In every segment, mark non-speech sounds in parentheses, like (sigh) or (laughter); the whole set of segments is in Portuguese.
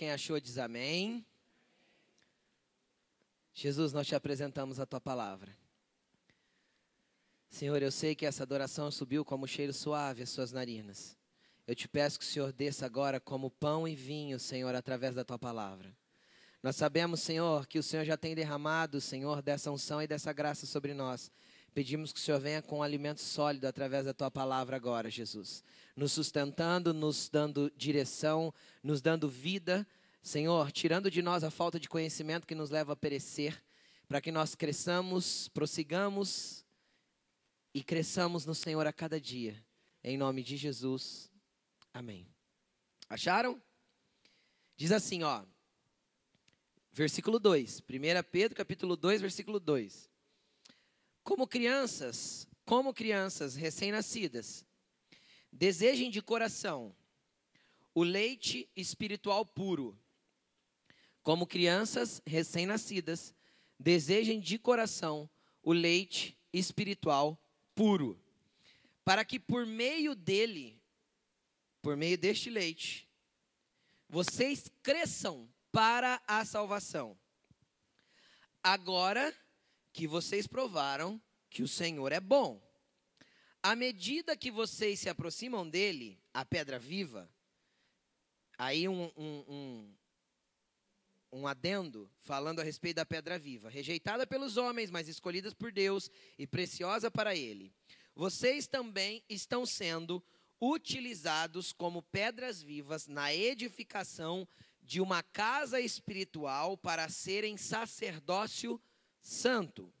Pedro, capítulo 2, quem achou diz amém. Jesus, nós te apresentamos a tua palavra. Senhor, eu sei que essa adoração subiu como cheiro suave às suas narinas. Eu te peço que o Senhor desça agora como pão e vinho, Senhor, através da tua palavra. Nós sabemos, Senhor, que o Senhor já tem derramado, Senhor, dessa unção e dessa graça sobre nós. Pedimos que o Senhor venha com alimento sólido através da tua palavra agora, Jesus. Nos sustentando, nos dando direção, nos dando vida. Senhor, tirando de nós a falta de conhecimento que nos leva a perecer, para que nós cresçamos, prossigamos e cresçamos no Senhor a cada dia. Em nome de Jesus. Amém. Acharam? Diz assim, ó. Versículo 2. 1 Pedro, capítulo 2, versículo 2. Como crianças, como crianças recém-nascidas, desejem de coração o leite espiritual puro. Como crianças recém-nascidas, desejem de coração o leite espiritual puro, para que por meio dele, por meio deste leite, vocês cresçam para a salvação. Agora que vocês provaram que o Senhor é bom. À medida que vocês se aproximam dele, a pedra viva, aí um, um, um, um adendo falando a respeito da pedra viva, rejeitada pelos homens, mas escolhida por Deus e preciosa para ele. Vocês também estão sendo utilizados como pedras vivas na edificação de uma casa espiritual para serem sacerdócio santo,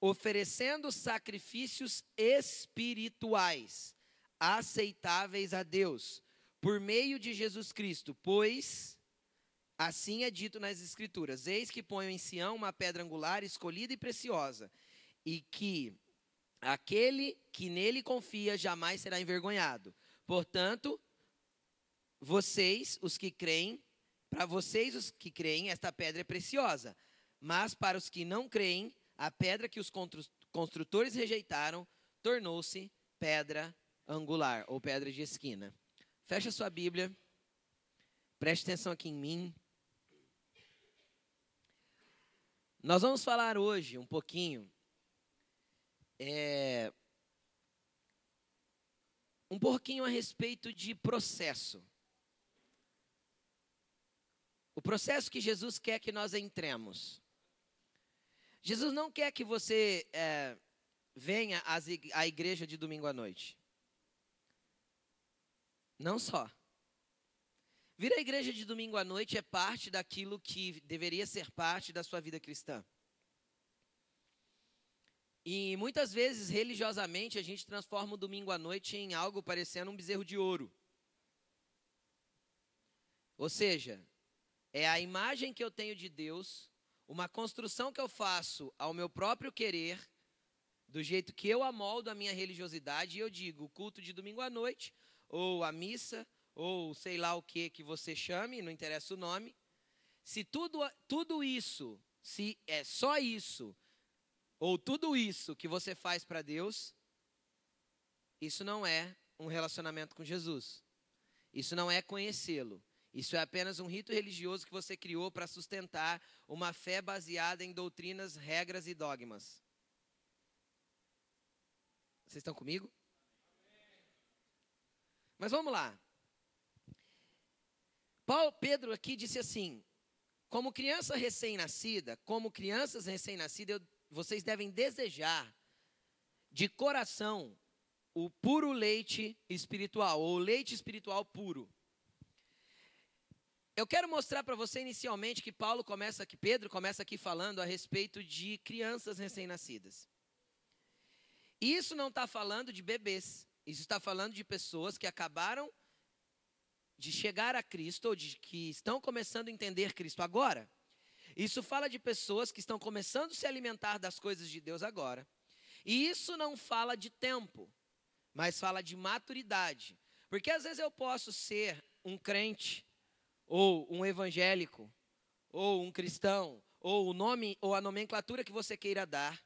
oferecendo sacrifícios espirituais aceitáveis a Deus por meio de Jesus Cristo, pois assim é dito nas Escrituras: Eis que ponho em Sião uma pedra angular escolhida e preciosa, e que aquele que nele confia jamais será envergonhado. Portanto, vocês, os que creem, para vocês, os que creem, esta pedra é preciosa. Mas para os que não creem, a pedra que os construtores rejeitaram tornou-se pedra angular ou pedra de esquina. Fecha sua Bíblia. Preste atenção aqui em mim. Nós vamos falar hoje um pouquinho é, um pouquinho a respeito de processo. O processo que Jesus quer que nós entremos. Jesus não quer que você é, venha à igreja de domingo à noite. Não só. Vir à igreja de domingo à noite é parte daquilo que deveria ser parte da sua vida cristã. E muitas vezes, religiosamente, a gente transforma o domingo à noite em algo parecendo um bezerro de ouro. Ou seja, é a imagem que eu tenho de Deus, uma construção que eu faço ao meu próprio querer, do jeito que eu amoldo a minha religiosidade, e eu digo, o culto de domingo à noite, ou a missa, ou sei lá o que que você chame, não interessa o nome. Se tudo, tudo isso, se é só isso, ou tudo isso que você faz para Deus, isso não é um relacionamento com Jesus. Isso não é conhecê-lo. Isso é apenas um rito religioso que você criou para sustentar uma fé baseada em doutrinas, regras e dogmas. Vocês estão comigo? Mas vamos lá. Paulo Pedro aqui disse assim: como criança recém-nascida, como crianças recém-nascidas, vocês devem desejar de coração o puro leite espiritual, ou leite espiritual puro. Eu quero mostrar para você inicialmente que Paulo começa aqui, Pedro começa aqui falando a respeito de crianças recém-nascidas. Isso não está falando de bebês, isso está falando de pessoas que acabaram de chegar a Cristo, ou de, que estão começando a entender Cristo agora. Isso fala de pessoas que estão começando a se alimentar das coisas de Deus agora. E isso não fala de tempo, mas fala de maturidade. Porque às vezes eu posso ser um crente ou um evangélico, ou um cristão, ou o nome ou a nomenclatura que você queira dar,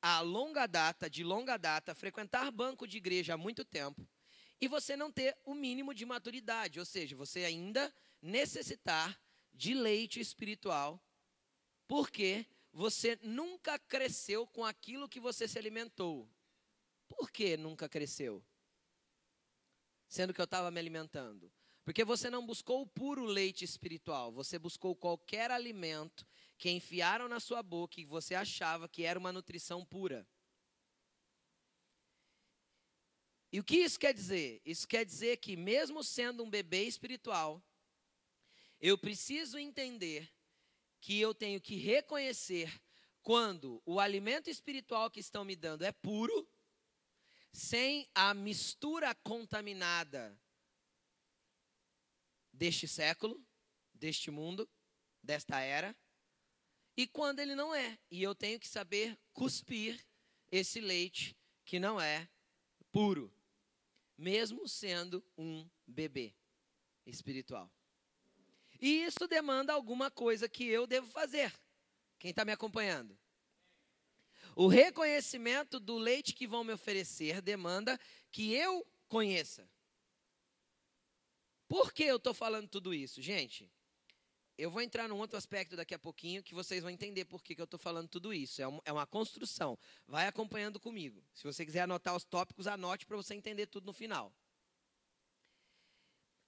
a longa data, de longa data, frequentar banco de igreja há muito tempo e você não ter o mínimo de maturidade, ou seja, você ainda necessitar de leite espiritual, porque você nunca cresceu com aquilo que você se alimentou. Por que nunca cresceu? Sendo que eu estava me alimentando. Porque você não buscou o puro leite espiritual, você buscou qualquer alimento que enfiaram na sua boca e você achava que era uma nutrição pura. E o que isso quer dizer? Isso quer dizer que, mesmo sendo um bebê espiritual, eu preciso entender que eu tenho que reconhecer quando o alimento espiritual que estão me dando é puro, sem a mistura contaminada deste século, deste mundo, desta era, e quando ele não é. E eu tenho que saber cuspir esse leite que não é puro, mesmo sendo um bebê espiritual. E isso demanda alguma coisa que eu devo fazer. Quem está me acompanhando? O reconhecimento do leite que vão me oferecer demanda que eu conheça. Por que eu estou falando tudo isso? Gente, eu vou entrar num outro aspecto daqui a pouquinho que vocês vão entender por que, eu estou falando tudo isso. É, é, uma construção. Vai acompanhando comigo. Se você quiser anotar os tópicos, anote para você entender tudo no final.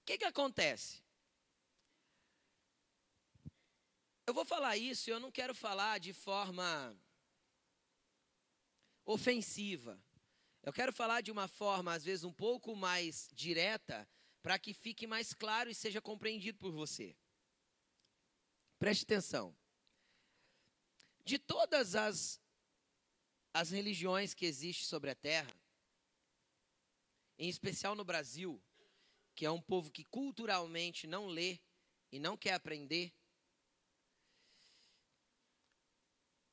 O que, que acontece? Eu vou falar isso e eu não quero falar de forma ofensiva. Eu quero falar de uma forma, às vezes, um pouco mais direta, para que fique mais claro e seja compreendido por você. Preste atenção. De todas as, as religiões que existem sobre a terra, em especial no Brasil, que é um povo que culturalmente não lê e não quer aprender,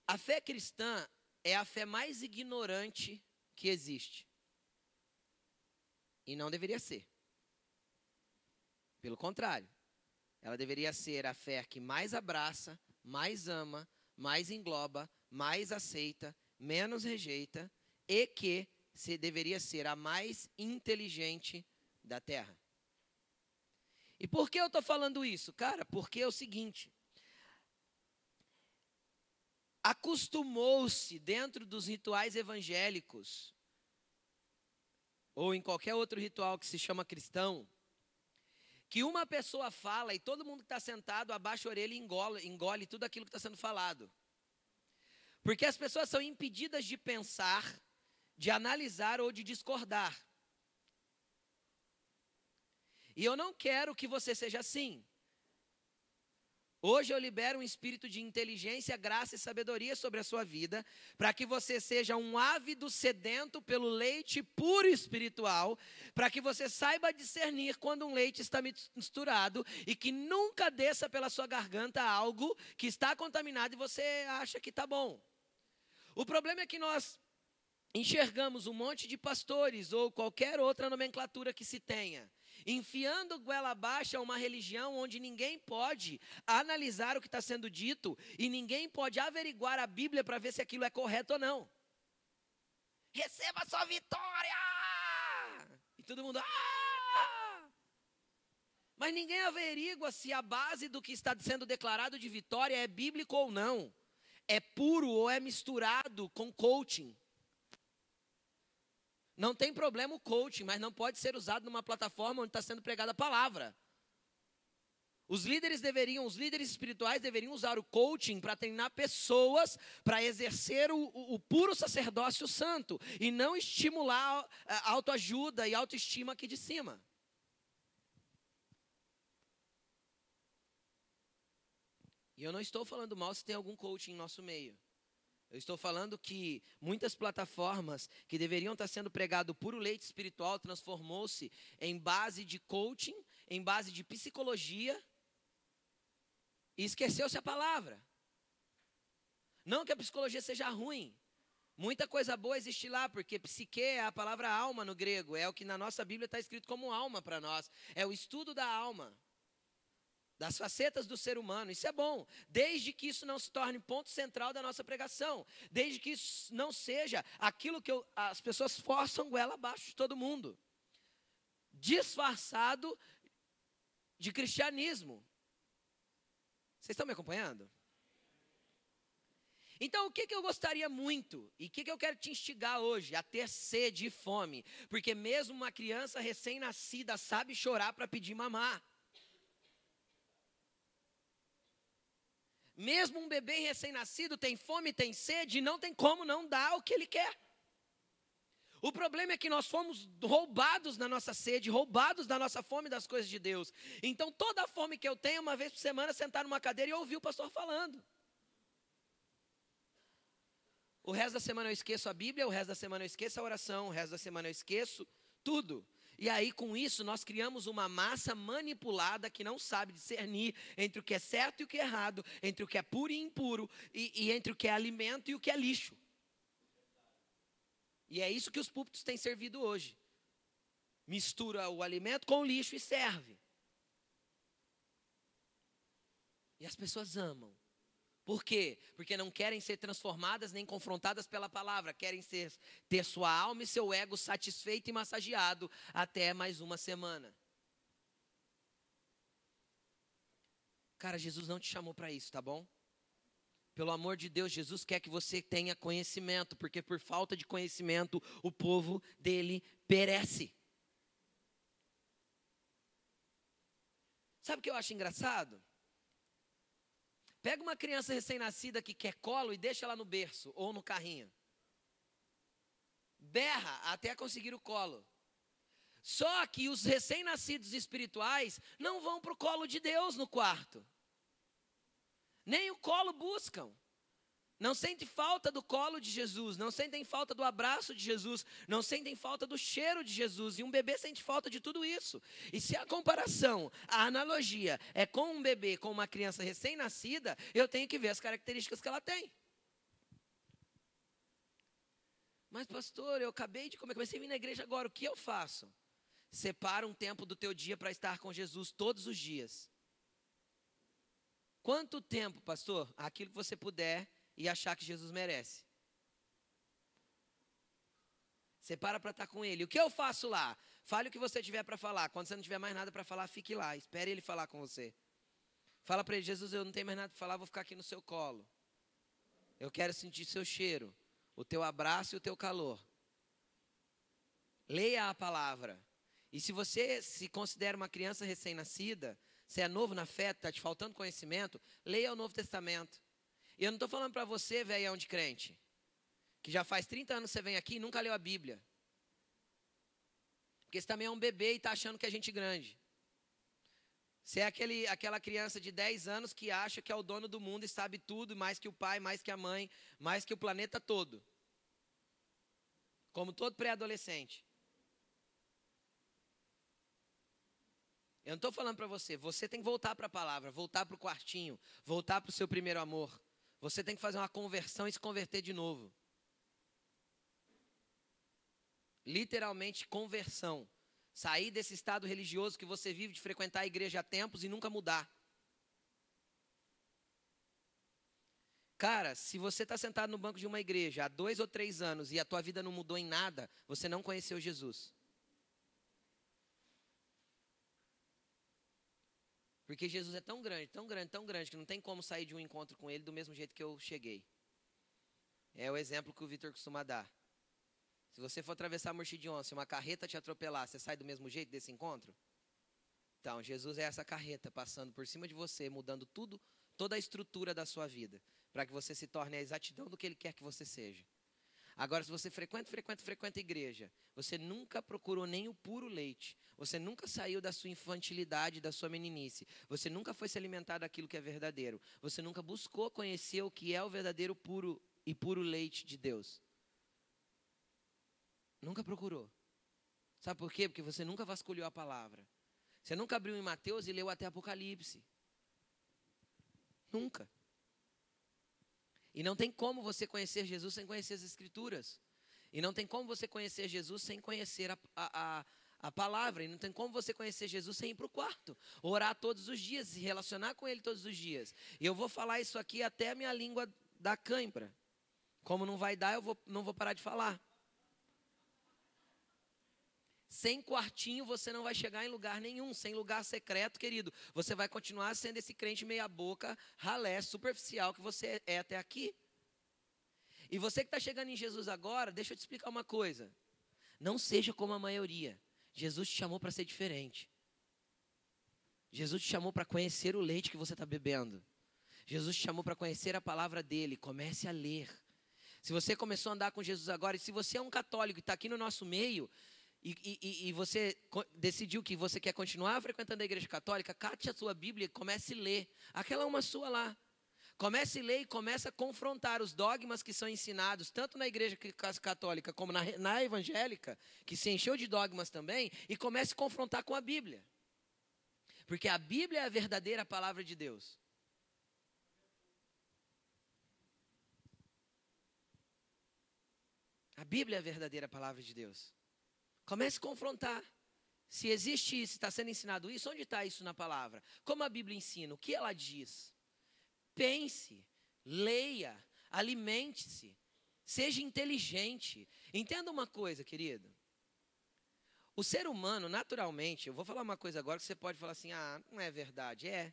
a fé cristã é a fé mais ignorante que existe. E não deveria ser. Pelo contrário, ela deveria ser a fé que mais abraça, mais ama, mais engloba, mais aceita, menos rejeita e que se deveria ser a mais inteligente da terra. E por que eu estou falando isso? Cara, porque é o seguinte: acostumou-se dentro dos rituais evangélicos, ou em qualquer outro ritual que se chama cristão, que uma pessoa fala e todo mundo que está sentado abaixa a orelha e engole, engole tudo aquilo que está sendo falado. Porque as pessoas são impedidas de pensar, de analisar ou de discordar. E eu não quero que você seja assim. Hoje eu libero um espírito de inteligência, graça e sabedoria sobre a sua vida, para que você seja um ávido sedento pelo leite puro espiritual, para que você saiba discernir quando um leite está misturado e que nunca desça pela sua garganta algo que está contaminado e você acha que está bom. O problema é que nós enxergamos um monte de pastores ou qualquer outra nomenclatura que se tenha enfiando goela abaixo a uma religião onde ninguém pode analisar o que está sendo dito e ninguém pode averiguar a Bíblia para ver se aquilo é correto ou não. Receba sua vitória! E todo mundo, ah! Mas ninguém averigua se a base do que está sendo declarado de vitória é bíblico ou não. É puro ou é misturado com coaching. Não tem problema o coaching, mas não pode ser usado numa plataforma onde está sendo pregada a palavra. Os líderes deveriam, os líderes espirituais deveriam usar o coaching para treinar pessoas para exercer o, o, puro sacerdócio santo e não estimular a autoajuda e autoestima aqui de cima. E eu não estou falando mal se tem algum coaching em nosso meio. Eu estou falando que muitas plataformas que deveriam estar sendo pregado puro leite espiritual transformou-se em base de coaching, em base de psicologia e esqueceu-se a palavra. Não que a psicologia seja ruim. Muita coisa boa existe lá, porque psique é a palavra alma no grego, é o que na nossa Bíblia está escrito como alma para nós. É o estudo da alma das facetas do ser humano. Isso é bom, desde que isso não se torne ponto central da nossa pregação, desde que isso não seja aquilo que eu, as pessoas forçam goela abaixo de todo mundo. disfarçado de cristianismo. Vocês estão me acompanhando? Então, o que, que eu gostaria muito e o que, que eu quero te instigar hoje? A ter sede e fome. Porque mesmo uma criança recém-nascida sabe chorar para pedir mamar. Mesmo um bebê recém-nascido tem fome, tem sede e não tem como não dar o que ele quer. O problema é que nós fomos roubados na nossa sede, roubados da nossa fome das coisas de Deus. Então, toda a fome que eu tenho, uma vez por semana, sentar numa cadeira e ouvir o pastor falando. O resto da semana eu esqueço a Bíblia, o resto da semana eu esqueço a oração, o resto da semana eu esqueço tudo. E aí, com isso, nós criamos uma massa manipulada que não sabe discernir entre o que é certo e o que é errado, entre o que é puro e impuro, e, e entre o que é alimento e o que é lixo. E é isso que os púlpitos têm servido hoje. Mistura o alimento com o lixo e serve. E as pessoas amam. Por quê? Porque não querem ser transformadas nem confrontadas pela palavra, querem ser, ter sua alma e seu ego satisfeito e massageado até mais uma semana. Cara, Jesus não te chamou para isso, tá bom? Pelo amor de Deus, Jesus quer que você tenha conhecimento, porque por falta de conhecimento o povo dele perece. Sabe o que eu acho engraçado? Pega uma criança recém-nascida que quer colo e deixa ela no berço ou no carrinho. Berra até conseguir o colo. Só que os recém-nascidos espirituais não vão para o colo de Deus no quarto. Nem o colo buscam. Não sentem falta do colo de Jesus, não sentem falta do abraço de Jesus, não sentem falta do cheiro de Jesus. E um bebê sente falta de tudo isso. E se a comparação, a analogia é com um bebê, com uma criança recém-nascida, eu tenho que ver as características que ela tem. Mas, pastor, eu acabei de comer, comecei a vir na igreja agora, o que eu faço? Separa um tempo do teu dia para estar com Jesus todos os dias. Quanto tempo, pastor? Aquilo que você puder e achar que Jesus merece. Você para para estar com ele. O que eu faço lá? Fale o que você tiver para falar. Quando você não tiver mais nada para falar, fique lá. Espere ele falar com você. Fala para ele, Jesus, eu não tenho mais nada para falar, vou ficar aqui no seu colo. Eu quero sentir seu cheiro, o teu abraço e o teu calor. Leia a palavra. E se você se considera uma criança recém-nascida, você é novo na fé, está te faltando conhecimento, leia o Novo Testamento. E eu não estou falando para você, velhão de crente, que já faz 30 anos que você vem aqui e nunca leu a Bíblia. Porque você também é um bebê e está achando que é gente grande. Você é aquele, aquela criança de 10 anos que acha que é o dono do mundo e sabe tudo, mais que o pai, mais que a mãe, mais que o planeta todo. Como todo pré-adolescente. Eu não estou falando para você, você tem que voltar para a palavra, voltar para o quartinho, voltar para o seu primeiro amor. Você tem que fazer uma conversão e se converter de novo. Literalmente, conversão. Sair desse estado religioso que você vive de frequentar a igreja há tempos e nunca mudar. Cara, se você está sentado no banco de uma igreja há dois ou três anos e a tua vida não mudou em nada, você não conheceu Jesus. Porque Jesus é tão grande, tão grande, tão grande, que não tem como sair de um encontro com ele do mesmo jeito que eu cheguei. É o exemplo que o Vitor costuma dar. Se você for atravessar a Morchidion, se uma carreta te atropelar, você sai do mesmo jeito desse encontro? Então, Jesus é essa carreta passando por cima de você, mudando tudo, toda a estrutura da sua vida, para que você se torne a exatidão do que Ele quer que você seja. Agora, se você frequenta, frequenta, frequenta a igreja, você nunca procurou nem o puro leite, você nunca saiu da sua infantilidade, da sua meninice, você nunca foi se alimentar daquilo que é verdadeiro, você nunca buscou conhecer o que é o verdadeiro puro e puro leite de Deus. Nunca procurou. Sabe por quê? Porque você nunca vasculhou a palavra. Você nunca abriu em Mateus e leu até Apocalipse. Nunca. E não tem como você conhecer Jesus sem conhecer as Escrituras. E não tem como você conhecer Jesus sem conhecer a, a, a, a palavra. E não tem como você conhecer Jesus sem ir para o quarto. Orar todos os dias, se relacionar com Ele todos os dias. E eu vou falar isso aqui até a minha língua da cãibra. Como não vai dar, eu vou, não vou parar de falar. Sem quartinho você não vai chegar em lugar nenhum, sem lugar secreto, querido. Você vai continuar sendo esse crente meia-boca, ralé, superficial que você é até aqui. E você que está chegando em Jesus agora, deixa eu te explicar uma coisa. Não seja como a maioria. Jesus te chamou para ser diferente. Jesus te chamou para conhecer o leite que você está bebendo. Jesus te chamou para conhecer a palavra dele. Comece a ler. Se você começou a andar com Jesus agora, e se você é um católico e está aqui no nosso meio, e, e, e, você decidiu que você quer continuar frequentando a igreja católica, cate a sua Bíblia e comece a ler. Aquela é uma sua lá. Comece a ler e comece a confrontar os dogmas que são ensinados, tanto na igreja católica como na, na evangélica, que se encheu de dogmas também, e comece a confrontar com a Bíblia. Porque a Bíblia é a verdadeira palavra de Deus. A Bíblia é a verdadeira palavra de Deus. Comece a confrontar. Se existe isso, está sendo ensinado isso, onde está isso na palavra? Como a Bíblia ensina? O que ela diz? Pense, leia, alimente-se, seja inteligente. Entenda uma coisa, querido. O ser humano, naturalmente, eu vou falar uma coisa agora que você pode falar assim: ah, não é verdade. É.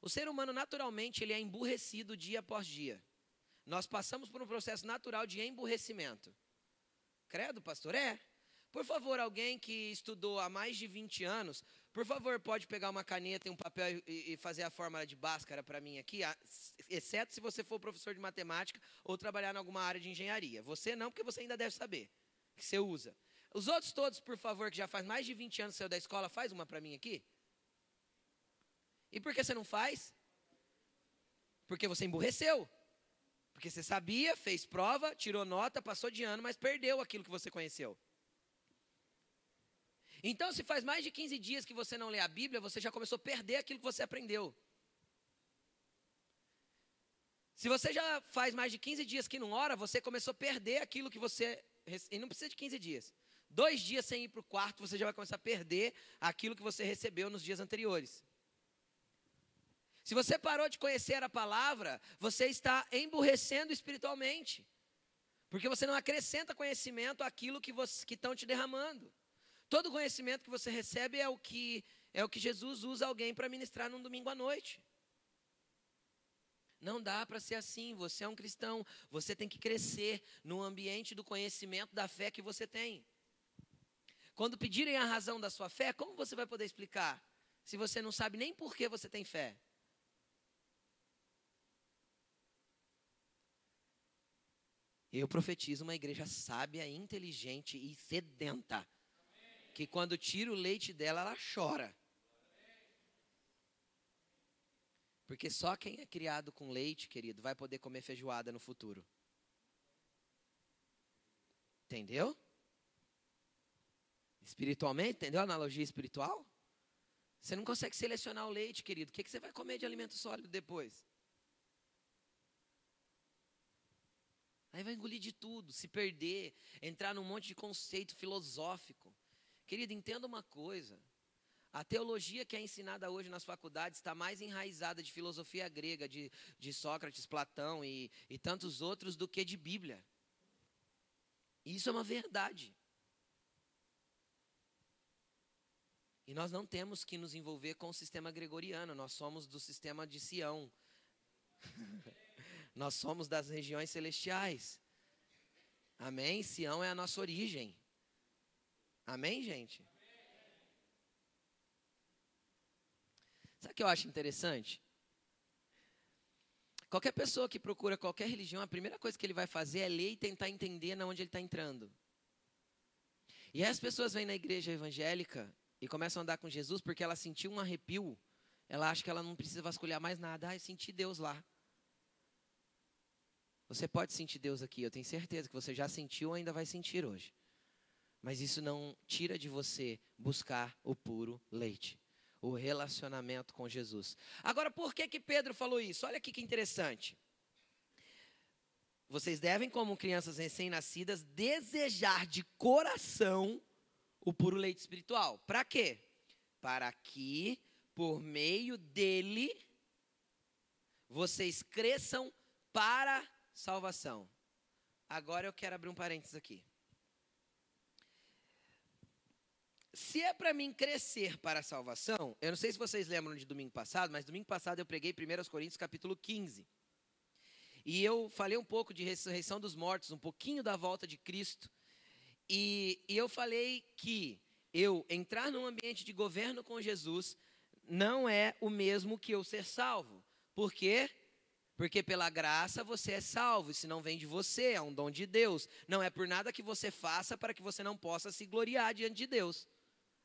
O ser humano, naturalmente, ele é emburrecido dia após dia. Nós passamos por um processo natural de emburrecimento. Credo, pastor? É. Por favor, alguém que estudou há mais de 20 anos, por favor, pode pegar uma caneta e um papel e, fazer a fórmula de Bhaskara para mim aqui, exceto se você for professor de matemática ou trabalhar em alguma área de engenharia. Você não, porque você ainda deve saber que você usa. Os outros todos, por favor, que já faz mais de 20 anos que saiu da escola, faz uma para mim aqui. E por que você não faz? Porque você emburreceu. Porque você sabia, fez prova, tirou nota, passou de ano, mas perdeu aquilo que você conheceu. Então, se faz mais de 15 dias que você não lê a Bíblia, você já começou a perder aquilo que você aprendeu. Se você já faz mais de 15 dias que não ora, você começou a perder aquilo que você. E não precisa de 15 dias. Dois dias sem ir para o quarto, você já vai começar a perder aquilo que você recebeu nos dias anteriores. Se você parou de conhecer a palavra, você está emburrecendo espiritualmente. Porque você não acrescenta conhecimento àquilo que estão te derramando. Todo conhecimento que você recebe é o que é o que Jesus usa alguém para ministrar num domingo à noite. Não dá para ser assim. Você é um cristão. Você tem que crescer no ambiente do conhecimento da fé que você tem. Quando pedirem a razão da sua fé, como você vai poder explicar? Se você não sabe nem por que você tem fé. Eu profetizo uma igreja sábia, inteligente e sedenta que quando tira o leite dela, ela chora. Porque só quem é criado com leite, querido, vai poder comer feijoada no futuro. Entendeu? Espiritualmente, entendeu a analogia espiritual? Você não consegue selecionar o leite, querido. O que, que você vai comer de alimento sólido depois? Aí vai engolir de tudo, se perder, entrar num monte de conceito filosófico. Querido, entenda uma coisa. A teologia que é ensinada hoje nas faculdades está mais enraizada de filosofia grega, de, de Sócrates, Platão e, e tantos outros, do que de Bíblia. Isso é uma verdade. E nós não temos que nos envolver com o sistema gregoriano, nós somos do sistema de Sião. (laughs) nós somos das regiões celestiais. Amém? Sião é a nossa origem. Amém, gente? Sabe o que eu acho interessante? Qualquer pessoa que procura qualquer religião, a primeira coisa que ele vai fazer é ler e tentar entender na onde ele está entrando. E aí as pessoas vêm na igreja evangélica e começam a andar com Jesus porque ela sentiu um arrepio. Ela acha que ela não precisa vasculhar mais nada. Ah, eu senti Deus lá. Você pode sentir Deus aqui, eu tenho certeza que você já sentiu ou ainda vai sentir hoje. Mas isso não tira de você buscar o puro leite, o relacionamento com Jesus. Agora, por que que Pedro falou isso? Olha aqui que interessante. Vocês devem, como crianças recém-nascidas, desejar de coração o puro leite espiritual. Para quê? Para que, por meio dele, vocês cresçam para salvação. Agora eu quero abrir um parênteses aqui. Se é para mim crescer para a salvação, eu não sei se vocês lembram de domingo passado, mas domingo passado eu preguei 1 Coríntios capítulo 15. E eu falei um pouco de ressurreição dos mortos, um pouquinho da volta de Cristo. E, e eu falei que eu entrar num ambiente de governo com Jesus não é o mesmo que eu ser salvo. Por quê? Porque pela graça você é salvo, isso não vem de você, é um dom de Deus. Não é por nada que você faça para que você não possa se gloriar diante de Deus.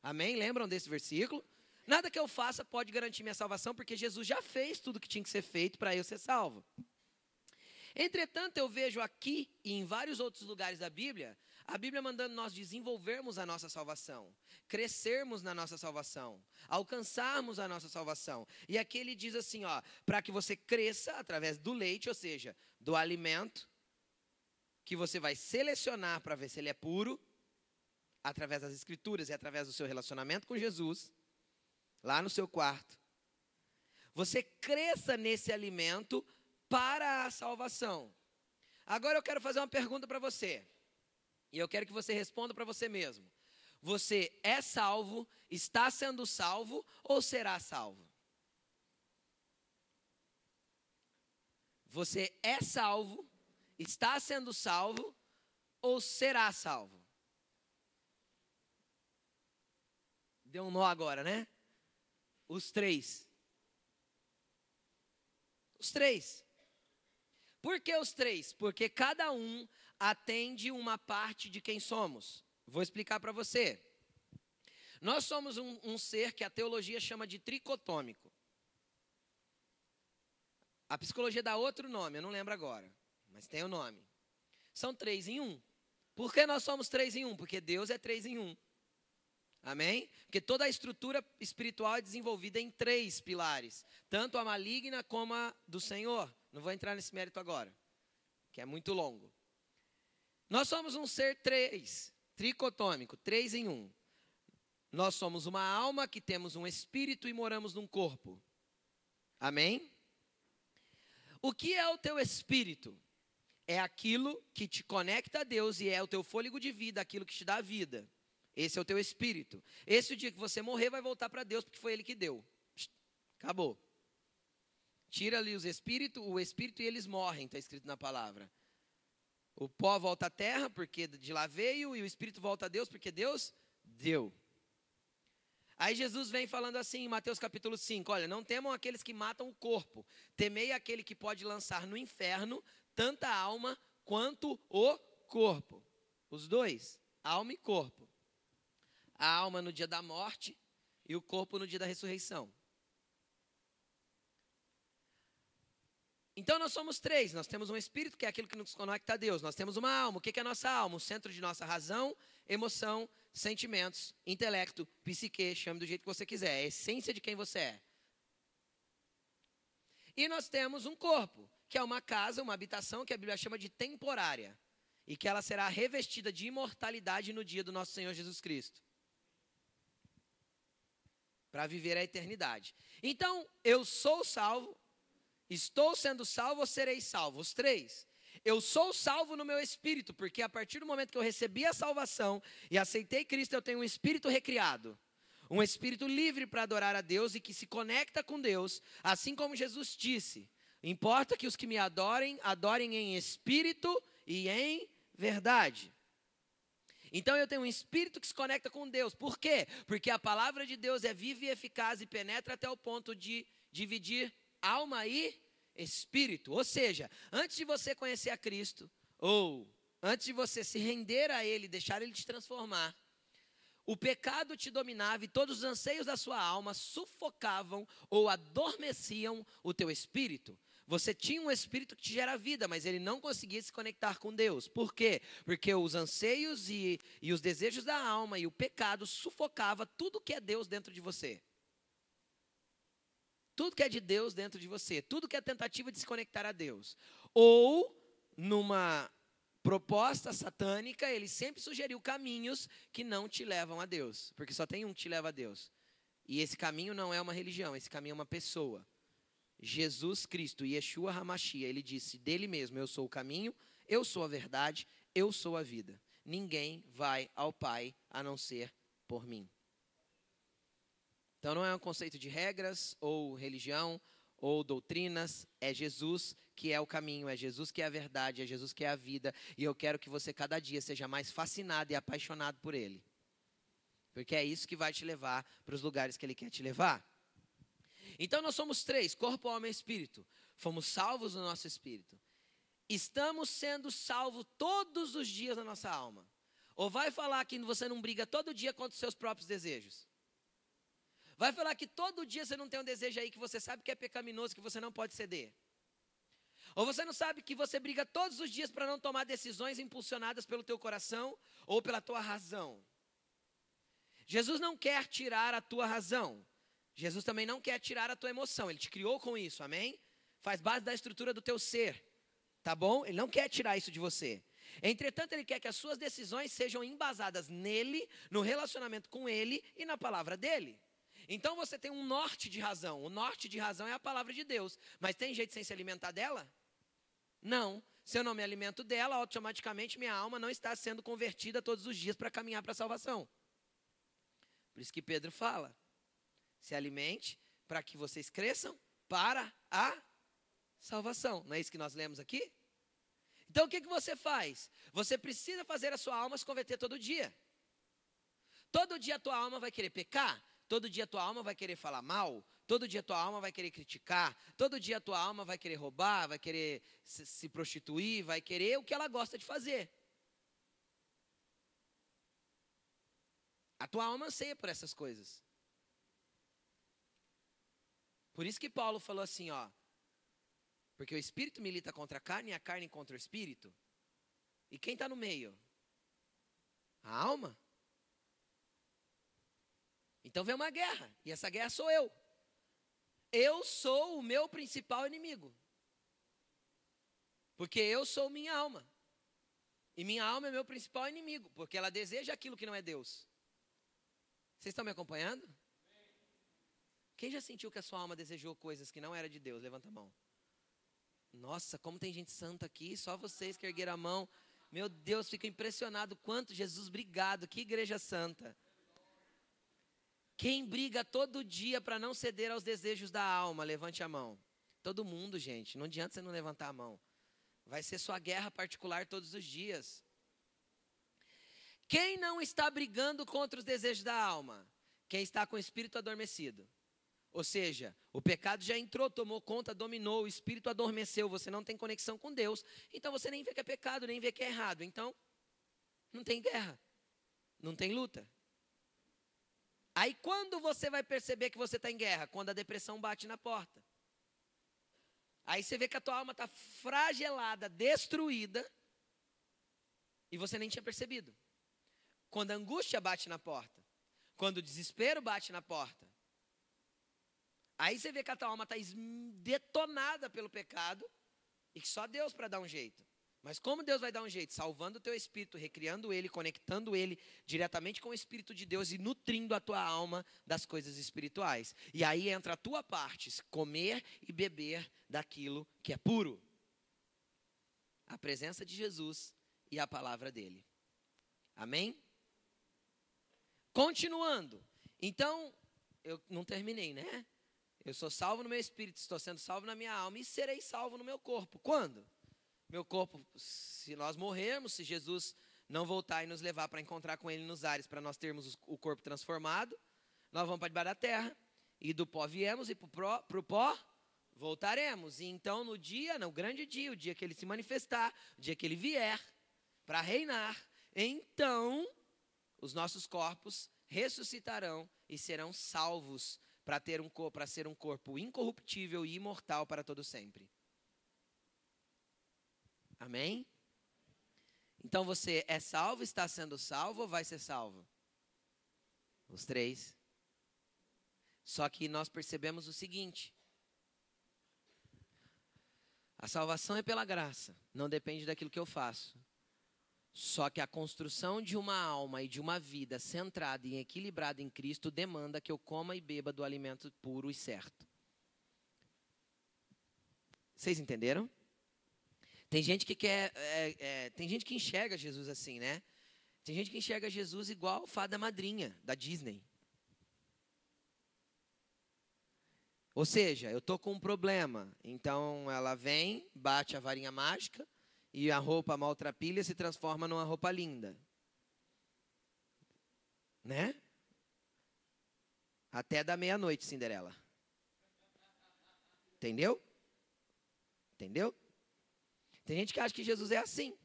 Amém? Lembram desse versículo? Nada que eu faça pode garantir minha salvação, porque Jesus já fez tudo que tinha que ser feito para eu ser salvo. Entretanto, eu vejo aqui e em vários outros lugares da Bíblia, a Bíblia mandando nós desenvolvermos a nossa salvação, crescermos na nossa salvação, alcançarmos a nossa salvação. E aqui ele diz assim, ó, para que você cresça através do leite, ou seja, do alimento que você vai selecionar para ver se ele é puro, através das escrituras e através do seu relacionamento com Jesus, lá no seu quarto. Você cresça nesse alimento para a salvação. Agora eu quero fazer uma pergunta para você. E eu quero que você responda para você mesmo. Você é salvo, está sendo salvo ou será salvo? Você é salvo, está sendo salvo ou será salvo? Deu um nó agora, né? Os três. Os três. Por que os três? Porque cada um atende uma parte de quem somos. Vou explicar para você. Nós somos um, um, ser que a teologia chama de tricotômico. A psicologia dá outro nome, eu não lembro agora, mas tem o nome. São três em um. Por que nós somos três em um? Porque Deus é três em um. Amém? Porque toda a estrutura espiritual é desenvolvida em três pilares: tanto a maligna como a do Senhor. Não vou entrar nesse mérito agora, que é muito longo. Nós somos um ser três, tricotômico, três em um. Nós somos uma alma que temos um espírito e moramos num corpo. Amém? O que é o teu espírito? É aquilo que te conecta a Deus e é o teu fôlego de vida, aquilo que te dá vida. Esse é o teu espírito. Esse dia que você morrer vai voltar para Deus porque foi ele que deu. Acabou. Tira ali os espíritos, o espírito e eles morrem, está escrito na palavra. O pó volta à terra, porque de lá veio, e o Espírito volta a Deus, porque Deus deu. Aí Jesus vem falando assim em Mateus capítulo 5: Olha, não temam aqueles que matam o corpo, temei aquele que pode lançar no inferno tanta alma quanto o corpo. Os dois, alma e corpo. A alma no dia da morte e o corpo no dia da ressurreição. Então nós somos três. Nós temos um espírito, que é aquilo que nos conecta a Deus. Nós temos uma alma. O que é a nossa alma? O centro de nossa razão, emoção, sentimentos, intelecto, psique, chame do jeito que você quiser. É a essência de quem você é. E nós temos um corpo, que é uma casa, uma habitação que a Bíblia chama de temporária. E que ela será revestida de imortalidade no dia do nosso Senhor Jesus Cristo. Para viver a eternidade. Então, eu sou salvo, Estou sendo salvo ou serei salvo? Os três. Eu sou salvo no meu espírito, porque a partir do momento que eu recebi a salvação e aceitei Cristo, eu tenho um espírito recriado. Um espírito livre para adorar a Deus e que se conecta com Deus, assim como Jesus disse: Importa que os que me adorem, adorem em espírito e em verdade. Então eu tenho um espírito que se conecta com Deus. Por quê? Porque a palavra de Deus é viva e eficaz e penetra até o ponto de dividir alma e espírito. Ou seja, antes de você conhecer a Cristo, ou antes de você se render a Ele, deixar Ele te transformar, o pecado te dominava e todos os anseios da sua alma sufocavam ou adormeciam o teu espírito. Você tinha um espírito que te gera vida, mas ele não conseguia se conectar com Deus. Por quê? Porque os anseios e, e os desejos da alma e o pecado sufocava tudo que é Deus dentro de você. Tudo que é de Deus dentro de você, tudo que é tentativa de se conectar a Deus. Ou, numa proposta satânica, ele sempre sugeriu caminhos que não te levam a Deus, porque só tem um que te leva a Deus. E esse caminho não é uma religião, esse caminho é uma pessoa. Jesus Cristo, Yeshua Hamashia, ele disse dele mesmo: Eu sou o caminho, eu sou a verdade, eu sou a vida. Ninguém vai ao Pai a não ser por mim. Então não é um conceito de regras ou religião ou doutrinas, é Jesus que é o caminho, é Jesus que é a verdade, é Jesus que é a vida, e eu quero que você cada dia seja mais fascinado e apaixonado por ele. Porque é isso que vai te levar para os lugares que ele quer te levar. Então nós somos três: corpo, alma e espírito. Fomos salvos no nosso espírito. Estamos sendo salvos todos os dias na nossa alma. Ou vai falar que você não briga todo dia contra os seus próprios desejos? Vai falar que todo dia você não tem um desejo aí que você sabe que é pecaminoso, que você não pode ceder? Ou você não sabe que você briga todos os dias para não tomar decisões impulsionadas pelo teu coração ou pela tua razão? Jesus não quer tirar a tua razão. Jesus também não quer tirar a tua emoção. Ele te criou com isso, amém? Faz base da estrutura do teu ser. Tá bom? Ele não quer tirar isso de você. Entretanto, ele quer que as suas decisões sejam embasadas nele, no relacionamento com ele e na palavra dele. Então você tem um norte de razão. O norte de razão é a palavra de Deus. Mas tem jeito sem se alimentar dela? Não. Se eu não me alimento dela, automaticamente minha alma não está sendo convertida todos os dias para caminhar para a salvação. Por isso que Pedro fala: se alimente para que vocês cresçam para a salvação. Não é isso que nós lemos aqui? Então o que, que você faz? Você precisa fazer a sua alma se converter todo dia. Todo dia a tua alma vai querer pecar, Todo dia a tua alma vai querer falar mal, todo dia a tua alma vai querer criticar, todo dia a tua alma vai querer roubar, vai querer se, se prostituir, vai querer o que ela gosta de fazer. A tua alma anseia por essas coisas. Por isso que Paulo falou assim, ó. Porque o espírito milita contra a carne e a carne contra o espírito. E quem está no meio? A alma. Então vem uma guerra, e essa guerra sou eu. Eu sou o meu principal inimigo. Porque eu sou minha alma. E minha alma é meu principal inimigo, porque ela deseja aquilo que não é Deus. Vocês estão me acompanhando? Quem já sentiu que a sua alma desejou coisas que não era de Deus? Levanta a mão. Nossa, como tem gente santa aqui, só vocês que ergueram a mão. Meu Deus, fico impressionado quanto Jesus, obrigado, que igreja santa. Quem briga todo dia para não ceder aos desejos da alma, levante a mão. Todo mundo, gente. Não adianta você não levantar a mão. Vai ser sua guerra particular todos os dias. Quem não está brigando contra os desejos da alma? Quem está com o espírito adormecido. Ou seja, o pecado já entrou, tomou conta, dominou, o espírito adormeceu, você não tem conexão com Deus, então você nem vê que é pecado, nem vê que é errado. Então, não tem guerra, não tem luta. Aí quando você vai perceber que você está em guerra? Quando a depressão bate na porta. Aí você vê que a tua alma está fragelada, destruída, e você nem tinha percebido. Quando a angústia bate na porta, quando o desespero bate na porta, aí você vê que a tua alma está detonada pelo pecado, e que só Deus para dar um jeito. Mas como Deus vai dar um jeito? Salvando o teu espírito, recriando ele, conectando ele diretamente com o Espírito de Deus e nutrindo a tua alma das coisas espirituais. E aí entra a tua parte, comer e beber daquilo que é puro. A presença de Jesus e a palavra dele. Amém? Continuando. Então, eu não terminei, né? Eu sou salvo no meu espírito, estou sendo salvo na minha alma e serei salvo no meu corpo. Quando? meu corpo, se nós morrermos, se Jesus não voltar e nos levar para encontrar com Ele nos ares, para nós termos o corpo transformado, nós vamos para debaixo da terra, e do pó viemos, e para o pó voltaremos. E então, no dia, no grande dia, o dia que Ele se manifestar, o dia que Ele vier para reinar, então os nossos corpos ressuscitarão e serão salvos para ter um para ser um corpo incorruptível e imortal para todo sempre. Amém? Então você é salvo, está sendo salvo ou vai ser salvo? Os três. Só que nós percebemos o seguinte: a salvação é pela graça, não depende daquilo que eu faço. Só que a construção de uma alma e de uma vida centrada e equilibrada em Cristo demanda que eu coma e beba do alimento puro e certo. Vocês entenderam? Tem gente que quer, é, é, tem gente que enxerga Jesus assim, né? Tem gente que enxerga Jesus igual fada madrinha da Disney. Ou seja, eu tô com um problema. Então ela vem, bate a varinha mágica e a roupa maltrapilha se transforma numa roupa linda. Né? Até da meia-noite, Cinderela. Entendeu? Entendeu? Tem gente que acha que Jesus é assim.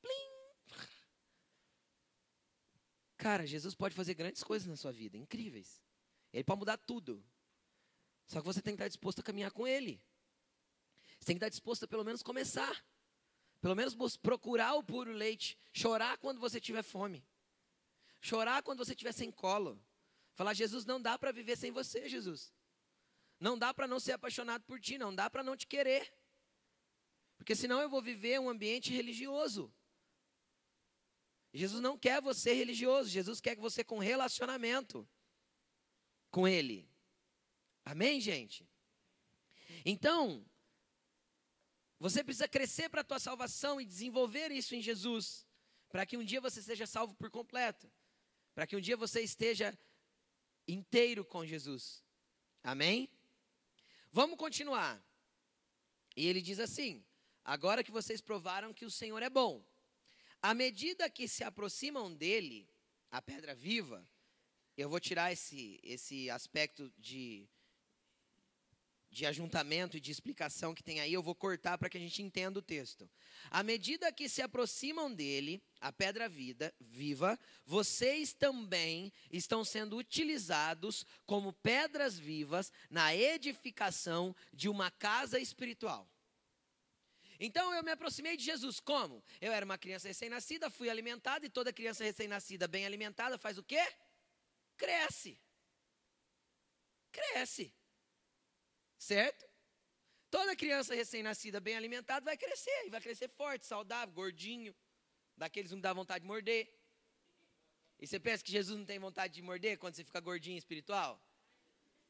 Plim. Cara, Jesus pode fazer grandes coisas na sua vida, incríveis. Ele pode mudar tudo. Só que você tem que estar disposto a caminhar com Ele. Você tem que estar disposto a pelo menos começar. Pelo menos procurar o puro leite. Chorar quando você tiver fome. Chorar quando você estiver sem colo. Falar, Jesus, não dá para viver sem você, Jesus. Não dá para não ser apaixonado por ti, não dá para não te querer. Porque senão eu vou viver um ambiente religioso. Jesus não quer você religioso, Jesus quer que você com relacionamento com Ele. Amém, gente? Então, você precisa crescer para a tua salvação e desenvolver isso em Jesus, para que um dia você seja salvo por completo, para que um dia você esteja inteiro com Jesus. Amém? Vamos continuar. E ele diz assim: Agora que vocês provaram que o Senhor é bom, à medida que se aproximam dele, a pedra viva, eu vou tirar esse, esse aspecto de, de ajuntamento e de explicação que tem aí, eu vou cortar para que a gente entenda o texto. À medida que se aproximam dele, a pedra vida, viva, vocês também estão sendo utilizados como pedras vivas na edificação de uma casa espiritual. Então eu me aproximei de Jesus. Como? Eu era uma criança recém-nascida, fui alimentada, e toda criança recém-nascida, bem alimentada, faz o quê? cresce. Cresce. Certo? Toda criança recém-nascida, bem alimentada, vai crescer. E vai crescer forte, saudável, gordinho. Daqueles que não dá vontade de morder. E você pensa que Jesus não tem vontade de morder quando você fica gordinho espiritual?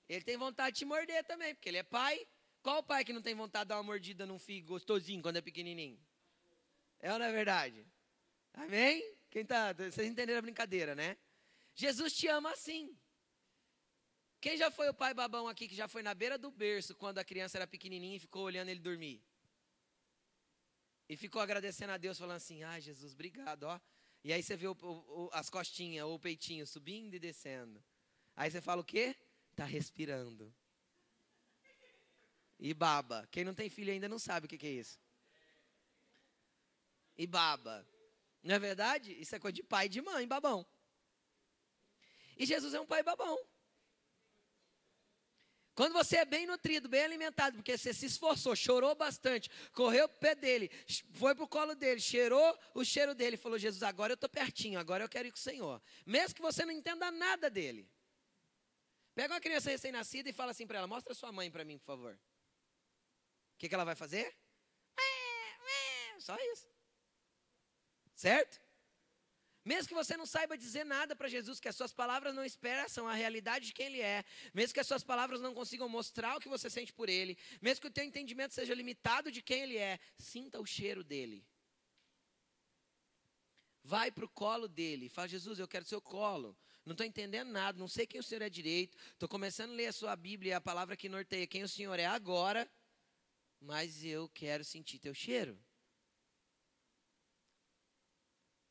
Ele tem vontade de te morder também, porque ele é pai. Qual pai que não tem vontade de dar uma mordida num filho gostosinho quando é pequenininho? É ou não é verdade? Amém? Quem tá, vocês entenderam a brincadeira, né? Jesus te ama assim. Quem já foi o pai babão aqui que já foi na beira do berço quando a criança era pequenininha e ficou olhando ele dormir? E ficou agradecendo a Deus, falando assim: Ai, Jesus, obrigado, ó. E aí você vê o, o, as costinhas ou o peitinho subindo e descendo. Aí você fala o quê? Tá respirando. E baba. Quem não tem filho ainda não sabe o que, que é isso. E baba. Não é verdade? Isso é coisa de pai e de mãe, babão. E Jesus é um pai babão. Quando você é bem nutrido, bem alimentado, porque você se esforçou, chorou bastante, correu pro pé dele, foi pro colo dele, cheirou o cheiro dele, falou: Jesus, agora eu estou pertinho, agora eu quero ir com o Senhor. Mesmo que você não entenda nada dele. Pega uma criança recém-nascida e fala assim para ela: Mostra sua mãe para mim, por favor. O que, que ela vai fazer? Só isso. Certo? Mesmo que você não saiba dizer nada para Jesus, que as suas palavras não expressam a realidade de quem Ele é, mesmo que as suas palavras não consigam mostrar o que você sente por Ele, mesmo que o teu entendimento seja limitado de quem Ele é, sinta o cheiro dele. Vai para o colo dele, fala, Jesus, eu quero seu colo. Não estou entendendo nada, não sei quem o Senhor é direito, estou começando a ler a sua Bíblia, a palavra que norteia quem o Senhor é agora, mas eu quero sentir teu cheiro.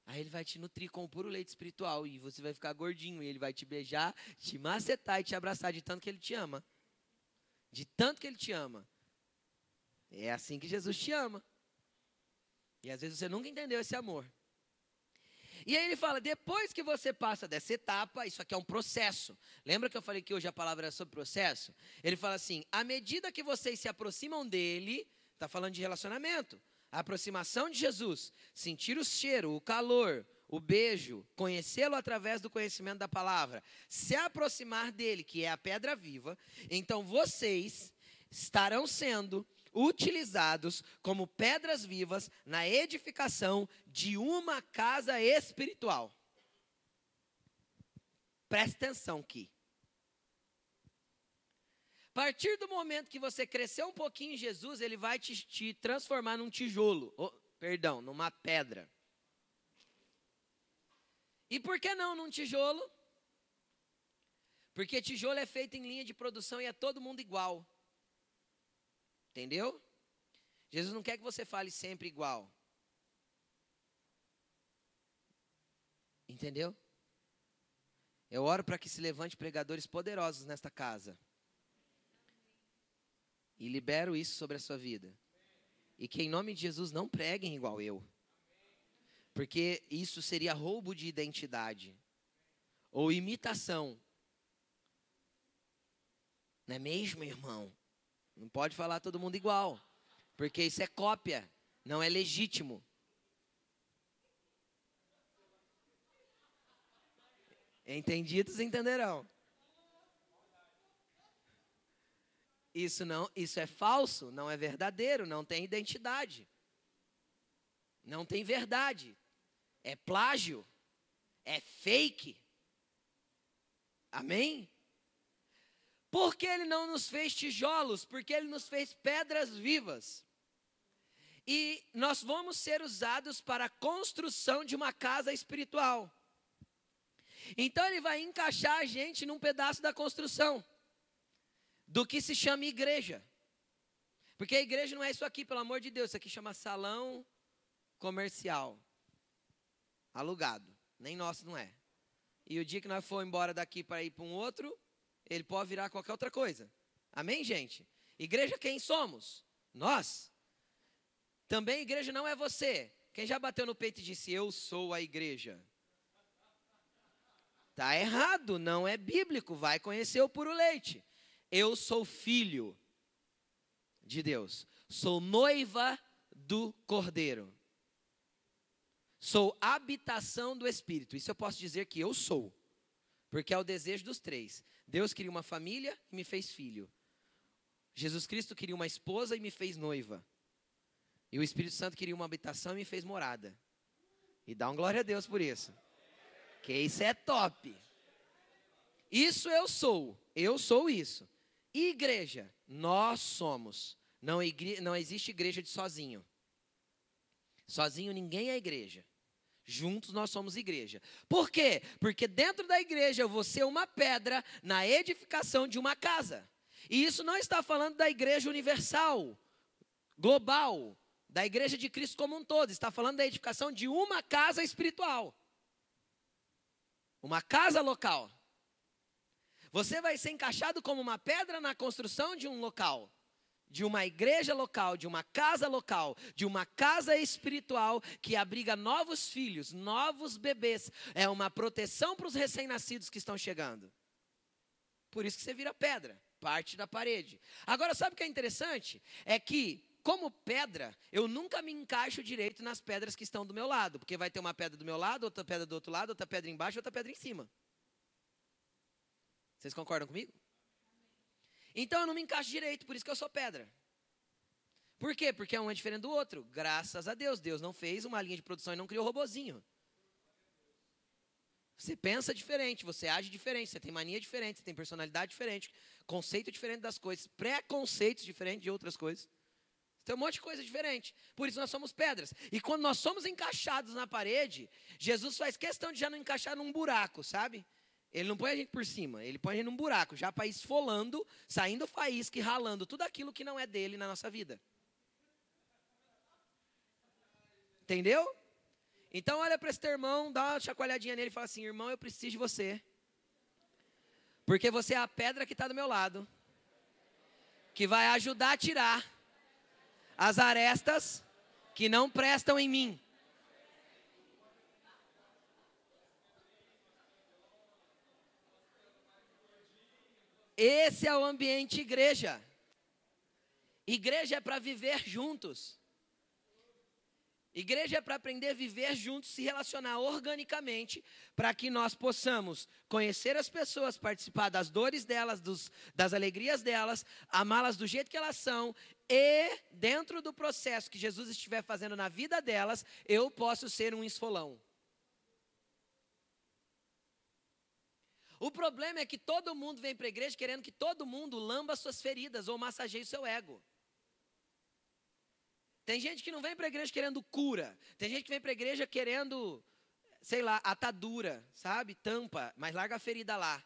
Aí ele vai te nutrir com o puro leite espiritual e você vai ficar gordinho e ele vai te beijar, te macetar e te abraçar de tanto que ele te ama. De tanto que ele te ama. É assim que Jesus te ama. E às vezes você nunca entendeu esse amor. E aí ele fala: depois que você passa dessa etapa, isso aqui é um processo. Lembra que eu falei que hoje a palavra é sobre processo? Ele fala assim: à medida que vocês se aproximam dele, está falando de relacionamento a aproximação de Jesus, sentir o cheiro, o calor, o beijo, conhecê-lo através do conhecimento da palavra, se aproximar dele, que é a pedra viva, então vocês estarão sendo utilizados como pedras vivas na edificação de uma casa espiritual. Preste atenção aqui partir do momento que você cresceu um pouquinho em Jesus, ele vai te, te transformar num tijolo, oh, perdão, numa pedra. E por que não num tijolo? Porque tijolo é feito em linha de produção e é todo mundo igual. Entendeu? Jesus não quer que você fale sempre igual. Entendeu? Eu oro para que se levante pregadores poderosos nesta casa. E libero isso sobre a sua vida. E que em nome de Jesus não preguem igual eu. Porque isso seria roubo de identidade. Ou imitação. Não é mesmo, irmão? Não pode falar todo mundo igual. Porque isso é cópia. Não é legítimo. Entendidos entenderão. Isso não, isso é falso, não é verdadeiro, não tem identidade. Não tem verdade. É plágio. É fake. Amém? Porque ele não nos fez tijolos, porque ele nos fez pedras vivas. E nós vamos ser usados para a construção de uma casa espiritual. Então ele vai encaixar a gente num pedaço da construção do que se chama igreja. Porque a igreja não é isso aqui, pelo amor de Deus, isso aqui chama salão comercial. Alugado. Nem nosso não é. E o dia que nós for embora daqui para ir para um outro, ele pode virar qualquer outra coisa. Amém, gente? Igreja quem somos? Nós. Também igreja não é você. Quem já bateu no peito e disse eu sou a igreja? Tá errado, não é bíblico, vai conhecer o puro leite. Eu sou filho de Deus. Sou noiva do Cordeiro. Sou habitação do Espírito. Isso eu posso dizer que eu sou. Porque é o desejo dos três. Deus queria uma família e me fez filho. Jesus Cristo queria uma esposa e me fez noiva. E o Espírito Santo queria uma habitação e me fez morada. E dá um glória a Deus por isso. Que isso é top. Isso eu sou. Eu sou isso. Igreja, nós somos. Não, igre, não existe igreja de sozinho. Sozinho ninguém é igreja. Juntos nós somos igreja. Por quê? Porque dentro da igreja eu vou ser uma pedra na edificação de uma casa. E isso não está falando da igreja universal, global, da igreja de Cristo como um todo. Está falando da edificação de uma casa espiritual. Uma casa local. Você vai ser encaixado como uma pedra na construção de um local, de uma igreja local, de uma casa local, de uma casa espiritual que abriga novos filhos, novos bebês. É uma proteção para os recém-nascidos que estão chegando. Por isso que você vira pedra, parte da parede. Agora, sabe o que é interessante? É que como pedra, eu nunca me encaixo direito nas pedras que estão do meu lado, porque vai ter uma pedra do meu lado, outra pedra do outro lado, outra pedra embaixo, outra pedra em cima. Vocês concordam comigo? Então eu não me encaixo direito, por isso que eu sou pedra. Por quê? Porque um é diferente do outro. Graças a Deus, Deus não fez uma linha de produção e não criou robozinho. Você pensa diferente, você age diferente, você tem mania diferente, você tem personalidade diferente, conceito diferente das coisas, preconceitos diferentes de outras coisas. Tem um monte de coisa diferente. Por isso nós somos pedras. E quando nós somos encaixados na parede, Jesus faz questão de já não encaixar num buraco, sabe? Ele não põe a gente por cima, ele põe a gente num buraco, já para esfolando, saindo faísca e ralando tudo aquilo que não é dele na nossa vida. Entendeu? Então olha para esse irmão, dá uma chacoalhadinha nele e fala assim: irmão, eu preciso de você. Porque você é a pedra que está do meu lado, que vai ajudar a tirar as arestas que não prestam em mim. Esse é o ambiente igreja. Igreja é para viver juntos. Igreja é para aprender a viver juntos, se relacionar organicamente, para que nós possamos conhecer as pessoas, participar das dores delas, dos, das alegrias delas, amá-las do jeito que elas são, e dentro do processo que Jesus estiver fazendo na vida delas, eu posso ser um esfolão. O problema é que todo mundo vem para a igreja querendo que todo mundo lamba suas feridas ou massageie o seu ego. Tem gente que não vem para a igreja querendo cura. Tem gente que vem para a igreja querendo, sei lá, atadura, sabe? Tampa, mas larga a ferida lá.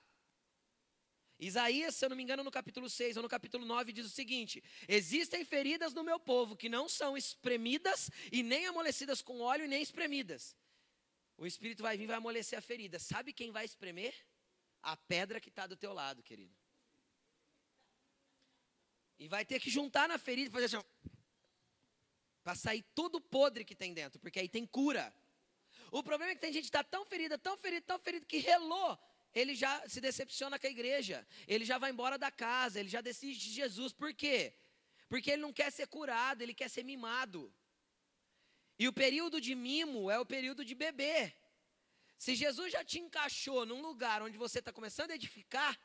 Isaías, se eu não me engano, no capítulo 6 ou no capítulo 9, diz o seguinte: Existem feridas no meu povo que não são espremidas e nem amolecidas com óleo e nem espremidas. O Espírito vai vir e vai amolecer a ferida. Sabe quem vai espremer? A pedra que está do teu lado, querido. E vai ter que juntar na ferida e fazer assim, para sair todo podre que tem dentro, porque aí tem cura. O problema é que tem gente que está tão ferida, tão ferida, tão ferida, que relou ele já se decepciona com a igreja, ele já vai embora da casa, ele já decide de Jesus. Por quê? Porque ele não quer ser curado, ele quer ser mimado. E o período de mimo é o período de bebê. Se Jesus já te encaixou num lugar onde você está começando a edificar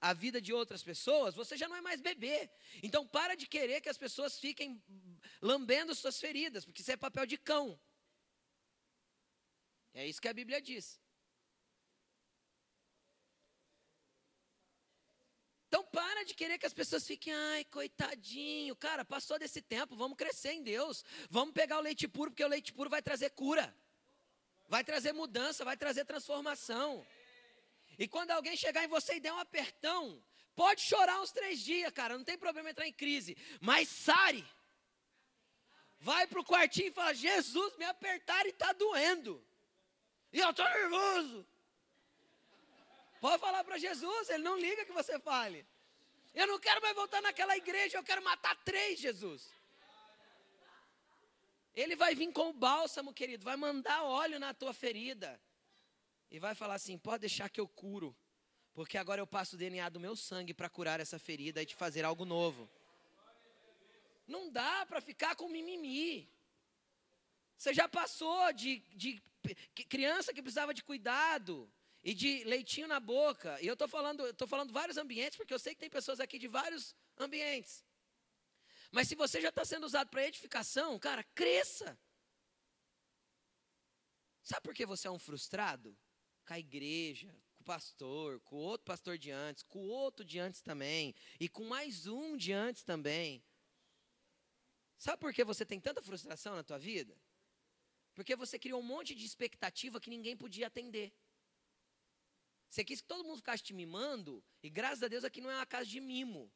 a vida de outras pessoas, você já não é mais bebê. Então para de querer que as pessoas fiquem lambendo suas feridas, porque isso é papel de cão. É isso que a Bíblia diz. Então para de querer que as pessoas fiquem, ai, coitadinho. Cara, passou desse tempo, vamos crescer em Deus. Vamos pegar o leite puro, porque o leite puro vai trazer cura. Vai trazer mudança, vai trazer transformação. E quando alguém chegar em você e der um apertão, pode chorar uns três dias, cara, não tem problema entrar em crise. Mas sare. Vai para o quartinho e fala: Jesus, me apertaram e está doendo. E eu estou nervoso. Pode falar para Jesus, ele não liga que você fale. Eu não quero mais voltar naquela igreja, eu quero matar três, Jesus. Ele vai vir com o bálsamo, querido, vai mandar óleo na tua ferida. E vai falar assim: pode deixar que eu curo. Porque agora eu passo o DNA do meu sangue para curar essa ferida e te fazer algo novo. Não dá para ficar com mimimi. Você já passou de, de criança que precisava de cuidado, e de leitinho na boca. E eu estou falando, estou falando vários ambientes, porque eu sei que tem pessoas aqui de vários ambientes. Mas se você já está sendo usado para edificação, cara, cresça. Sabe por que você é um frustrado? Com a igreja, com o pastor, com o outro pastor de antes, com o outro de antes também, e com mais um de antes também. Sabe por que você tem tanta frustração na tua vida? Porque você criou um monte de expectativa que ninguém podia atender. Você quis que todo mundo ficasse te mimando, e graças a Deus aqui não é uma casa de mimo.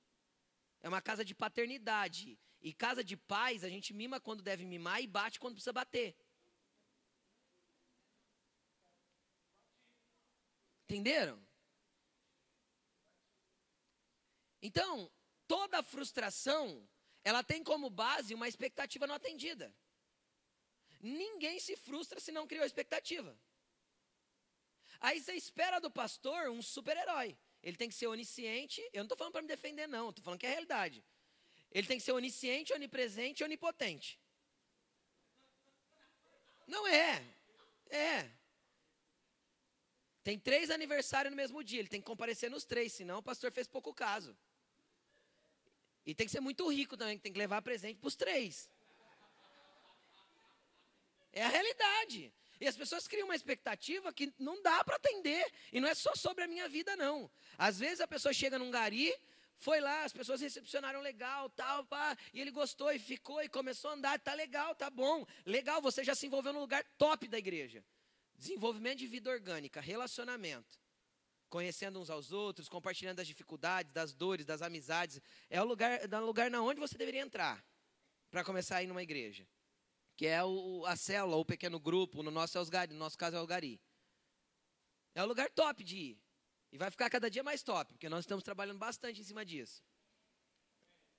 É uma casa de paternidade. E casa de pais, a gente mima quando deve mimar e bate quando precisa bater. Entenderam? Então, toda frustração, ela tem como base uma expectativa não atendida. Ninguém se frustra se não criou expectativa. Aí você espera do pastor um super-herói. Ele tem que ser onisciente. Eu não estou falando para me defender, não. Estou falando que é a realidade. Ele tem que ser onisciente, onipresente e onipotente. Não é. É. Tem três aniversários no mesmo dia. Ele tem que comparecer nos três, senão o pastor fez pouco caso. E tem que ser muito rico também, que tem que levar presente para os três. É a realidade. E as pessoas criam uma expectativa que não dá para atender. E não é só sobre a minha vida, não. Às vezes a pessoa chega num gari, foi lá, as pessoas recepcionaram legal, tal, pá, e ele gostou e ficou e começou a andar, tá legal, tá bom. Legal, você já se envolveu no lugar top da igreja. Desenvolvimento de vida orgânica, relacionamento. Conhecendo uns aos outros, compartilhando das dificuldades, das dores, das amizades. É o lugar, é o lugar na onde você deveria entrar para começar a ir numa igreja que é o, a célula, o pequeno grupo, no nosso, é os gari, no nosso caso é o Gari. É o lugar top de ir. E vai ficar cada dia mais top, porque nós estamos trabalhando bastante em cima disso.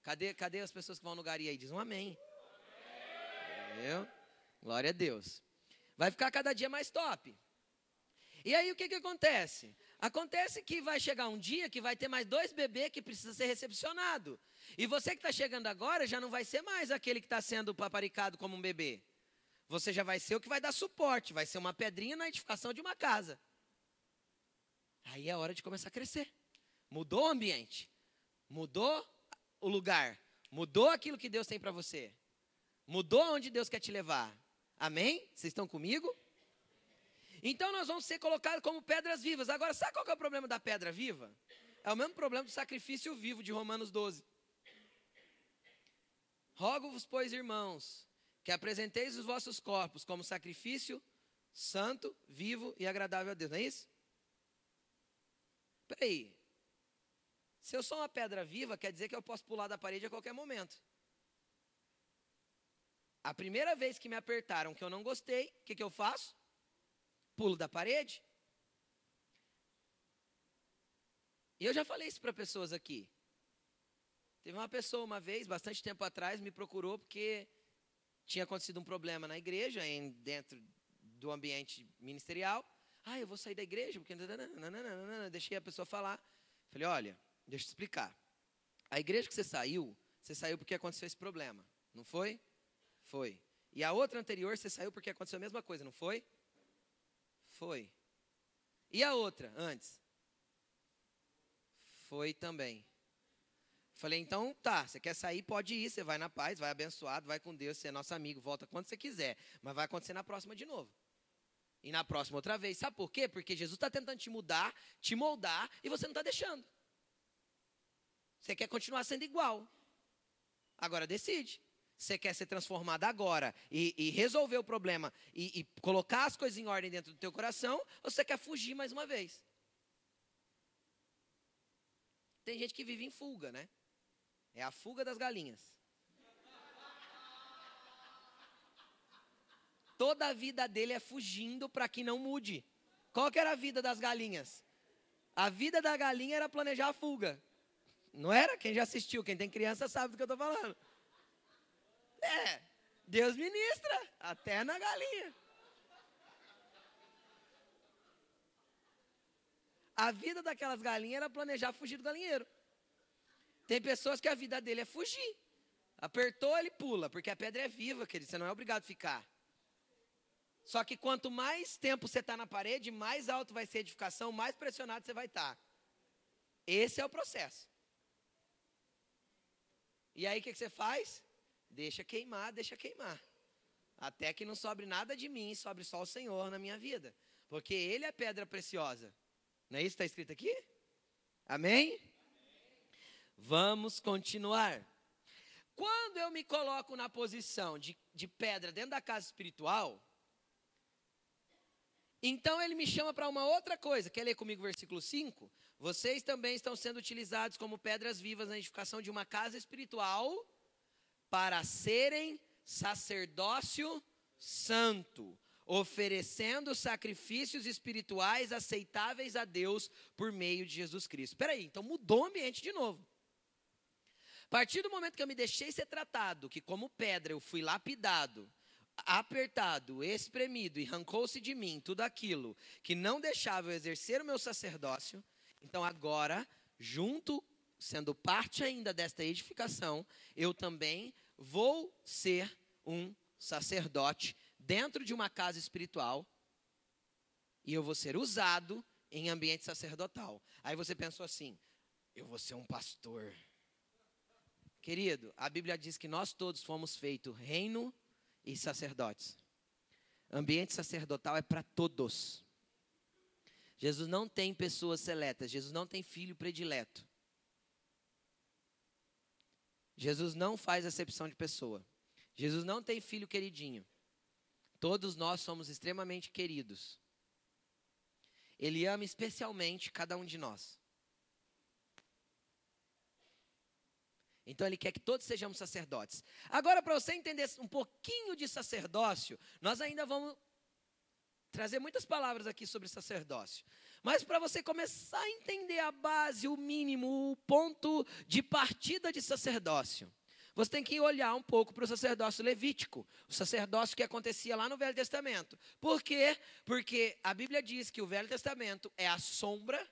Cadê, cadê as pessoas que vão no Gari aí? Diz um amém. Entendeu? Glória a Deus. Vai ficar cada dia mais top. E aí o que, que acontece? Acontece que vai chegar um dia que vai ter mais dois bebês que precisa ser recepcionado. E você que está chegando agora já não vai ser mais aquele que está sendo paparicado como um bebê. Você já vai ser o que vai dar suporte, vai ser uma pedrinha na edificação de uma casa. Aí é hora de começar a crescer. Mudou o ambiente, mudou o lugar, mudou aquilo que Deus tem para você, mudou onde Deus quer te levar. Amém? Vocês estão comigo? Então nós vamos ser colocados como pedras vivas. Agora, sabe qual é o problema da pedra viva? É o mesmo problema do sacrifício vivo de Romanos 12. Rogo-vos, pois, irmãos, que apresenteis os vossos corpos como sacrifício santo, vivo e agradável a Deus. Não é isso? Peraí. Se eu sou uma pedra viva, quer dizer que eu posso pular da parede a qualquer momento. A primeira vez que me apertaram que eu não gostei, o que, que eu faço? Pulo da parede. E eu já falei isso para pessoas aqui. Teve uma pessoa uma vez, bastante tempo atrás, me procurou porque tinha acontecido um problema na igreja, em, dentro do ambiente ministerial. Ah, eu vou sair da igreja porque. Deixei a pessoa falar. Falei, olha, deixa eu te explicar. A igreja que você saiu, você saiu porque aconteceu esse problema, não foi? Foi. E a outra anterior, você saiu porque aconteceu a mesma coisa, não foi? Foi. E a outra, antes? Foi também. Falei, então tá, você quer sair, pode ir, você vai na paz, vai abençoado, vai com Deus, você é nosso amigo, volta quando você quiser. Mas vai acontecer na próxima de novo. E na próxima outra vez. Sabe por quê? Porque Jesus está tentando te mudar, te moldar, e você não está deixando. Você quer continuar sendo igual. Agora decide. Você quer ser transformado agora e, e resolver o problema e, e colocar as coisas em ordem dentro do teu coração, ou você quer fugir mais uma vez? Tem gente que vive em fuga, né? É a fuga das galinhas. Toda a vida dele é fugindo para que não mude. Qual que era a vida das galinhas? A vida da galinha era planejar a fuga. Não era? Quem já assistiu, quem tem criança sabe do que eu estou falando. É, Deus ministra, até na galinha. A vida daquelas galinhas era planejar fugir do galinheiro. Tem pessoas que a vida dele é fugir. Apertou, ele pula, porque a pedra é viva, querido, você não é obrigado a ficar. Só que quanto mais tempo você está na parede, mais alto vai ser a edificação, mais pressionado você vai estar. Tá. Esse é o processo. E aí o que, que você faz? Deixa queimar, deixa queimar. Até que não sobre nada de mim, sobre só o Senhor na minha vida. Porque Ele é pedra preciosa. Não é isso que está escrito aqui? Amém? Vamos continuar. Quando eu me coloco na posição de, de pedra dentro da casa espiritual, então ele me chama para uma outra coisa. Quer ler comigo o versículo 5? Vocês também estão sendo utilizados como pedras vivas na edificação de uma casa espiritual para serem sacerdócio santo, oferecendo sacrifícios espirituais aceitáveis a Deus por meio de Jesus Cristo. Espera aí, então mudou o ambiente de novo. A partir do momento que eu me deixei ser tratado, que como pedra eu fui lapidado, apertado, espremido e arrancou-se de mim tudo aquilo que não deixava eu exercer o meu sacerdócio, então agora, junto, sendo parte ainda desta edificação, eu também vou ser um sacerdote dentro de uma casa espiritual e eu vou ser usado em ambiente sacerdotal. Aí você pensou assim: eu vou ser um pastor. Querido, a Bíblia diz que nós todos fomos feitos reino e sacerdotes. Ambiente sacerdotal é para todos. Jesus não tem pessoas seletas, Jesus não tem filho predileto. Jesus não faz acepção de pessoa. Jesus não tem filho queridinho. Todos nós somos extremamente queridos. Ele ama especialmente cada um de nós. Então ele quer que todos sejamos sacerdotes. Agora, para você entender um pouquinho de sacerdócio, nós ainda vamos trazer muitas palavras aqui sobre sacerdócio. Mas para você começar a entender a base, o mínimo, o ponto de partida de sacerdócio, você tem que olhar um pouco para o sacerdócio levítico, o sacerdócio que acontecia lá no Velho Testamento. Por quê? Porque a Bíblia diz que o Velho Testamento é a sombra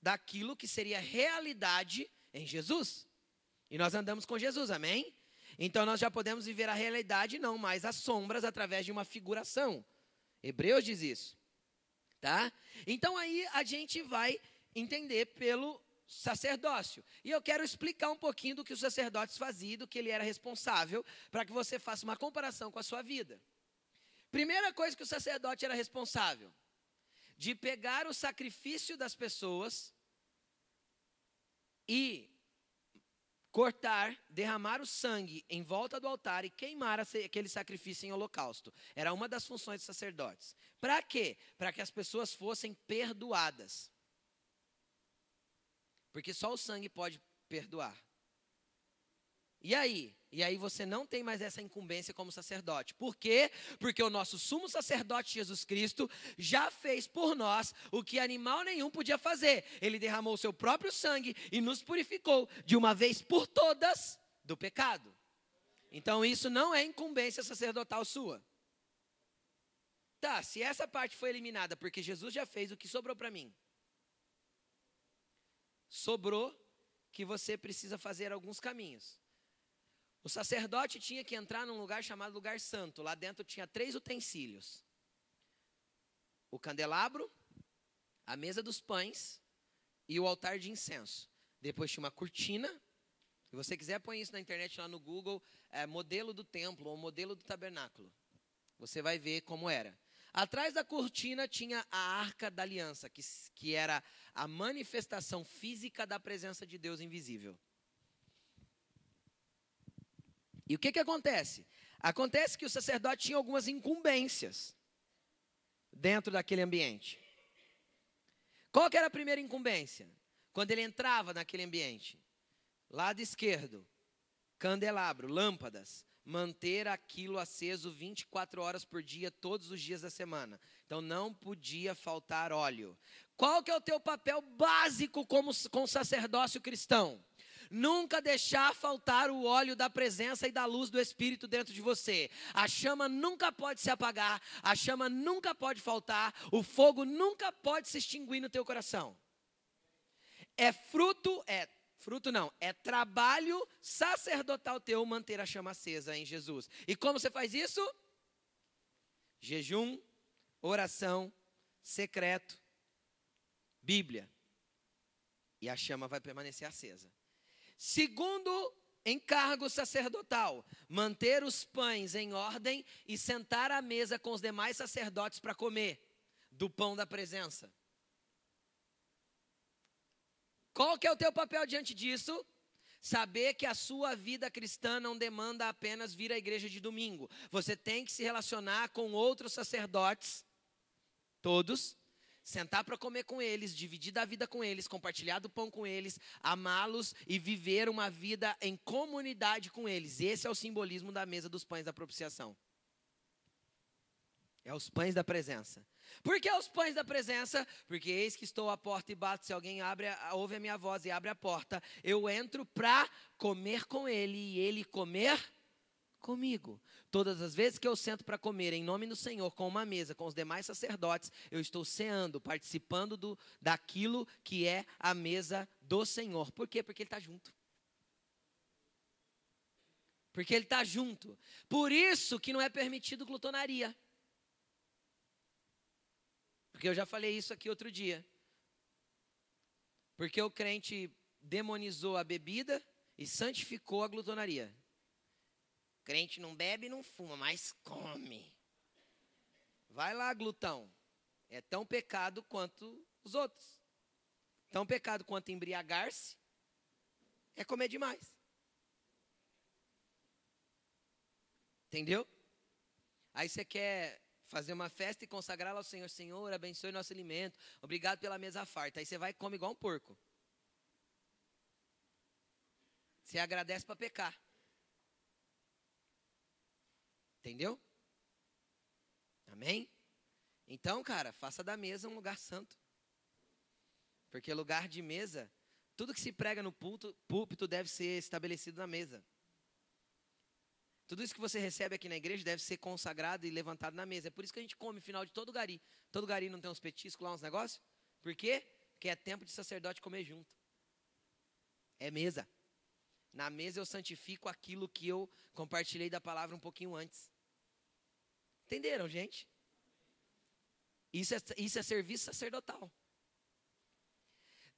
daquilo que seria realidade em Jesus. E nós andamos com Jesus, amém? Então nós já podemos viver a realidade, não mais as sombras, através de uma figuração. Hebreus diz isso. Tá? Então aí a gente vai entender pelo sacerdócio. E eu quero explicar um pouquinho do que os sacerdotes faziam, do que ele era responsável, para que você faça uma comparação com a sua vida. Primeira coisa que o sacerdote era responsável, de pegar o sacrifício das pessoas e cortar, derramar o sangue em volta do altar e queimar aquele sacrifício em holocausto. Era uma das funções dos sacerdotes. Para quê? Para que as pessoas fossem perdoadas. Porque só o sangue pode perdoar. E aí? E aí você não tem mais essa incumbência como sacerdote. Por quê? Porque o nosso sumo sacerdote Jesus Cristo já fez por nós o que animal nenhum podia fazer. Ele derramou o seu próprio sangue e nos purificou de uma vez por todas do pecado. Então isso não é incumbência sacerdotal sua. Tá, se essa parte foi eliminada porque Jesus já fez o que sobrou para mim. Sobrou que você precisa fazer alguns caminhos. O sacerdote tinha que entrar num lugar chamado lugar santo. Lá dentro tinha três utensílios: o candelabro, a mesa dos pães e o altar de incenso. Depois tinha uma cortina. Se você quiser, põe isso na internet lá no Google, é, modelo do templo ou modelo do tabernáculo. Você vai ver como era. Atrás da cortina tinha a arca da aliança, que, que era a manifestação física da presença de Deus invisível. E o que, que acontece? Acontece que o sacerdote tinha algumas incumbências dentro daquele ambiente. Qual que era a primeira incumbência? Quando ele entrava naquele ambiente, lado esquerdo, candelabro, lâmpadas, manter aquilo aceso 24 horas por dia, todos os dias da semana. Então não podia faltar óleo. Qual que é o teu papel básico como com sacerdócio cristão? Nunca deixar faltar o óleo da presença e da luz do Espírito dentro de você. A chama nunca pode se apagar, a chama nunca pode faltar, o fogo nunca pode se extinguir no teu coração. É fruto, é fruto não, é trabalho sacerdotal teu manter a chama acesa em Jesus. E como você faz isso? Jejum, oração, secreto, Bíblia. E a chama vai permanecer acesa. Segundo encargo sacerdotal, manter os pães em ordem e sentar à mesa com os demais sacerdotes para comer do pão da presença. Qual que é o teu papel diante disso? Saber que a sua vida cristã não demanda apenas vir à igreja de domingo. Você tem que se relacionar com outros sacerdotes, todos, sentar para comer com eles, dividir da vida com eles, compartilhar do pão com eles, amá-los e viver uma vida em comunidade com eles. Esse é o simbolismo da mesa dos pães da propiciação. É os pães da presença. Por que os pães da presença? Porque eis que estou à porta e bato. Se alguém abre, ouve a minha voz e abre a porta, eu entro para comer com ele e ele comer comigo. Todas as vezes que eu sento para comer em nome do Senhor, com uma mesa, com os demais sacerdotes, eu estou ceando, participando do, daquilo que é a mesa do Senhor. Por quê? Porque Ele está junto. Porque Ele está junto. Por isso que não é permitido glutonaria. Porque eu já falei isso aqui outro dia. Porque o crente demonizou a bebida e santificou a glutonaria. Crente não bebe e não fuma, mas come. Vai lá, glutão. É tão pecado quanto os outros. Tão pecado quanto embriagar-se é comer demais. Entendeu? Aí você quer fazer uma festa e consagrá-la ao Senhor. Senhor, abençoe nosso alimento. Obrigado pela mesa farta. Aí você vai e come igual um porco. Você agradece para pecar. Entendeu? Amém? Então, cara, faça da mesa um lugar santo. Porque lugar de mesa, tudo que se prega no púlpito, púlpito deve ser estabelecido na mesa. Tudo isso que você recebe aqui na igreja deve ser consagrado e levantado na mesa. É por isso que a gente come final de todo gari. Todo gari não tem uns petiscos lá, uns negócios? Por quê? Porque é tempo de sacerdote comer junto. É mesa. Na mesa eu santifico aquilo que eu compartilhei da palavra um pouquinho antes. Entenderam, gente? Isso é, isso é serviço sacerdotal.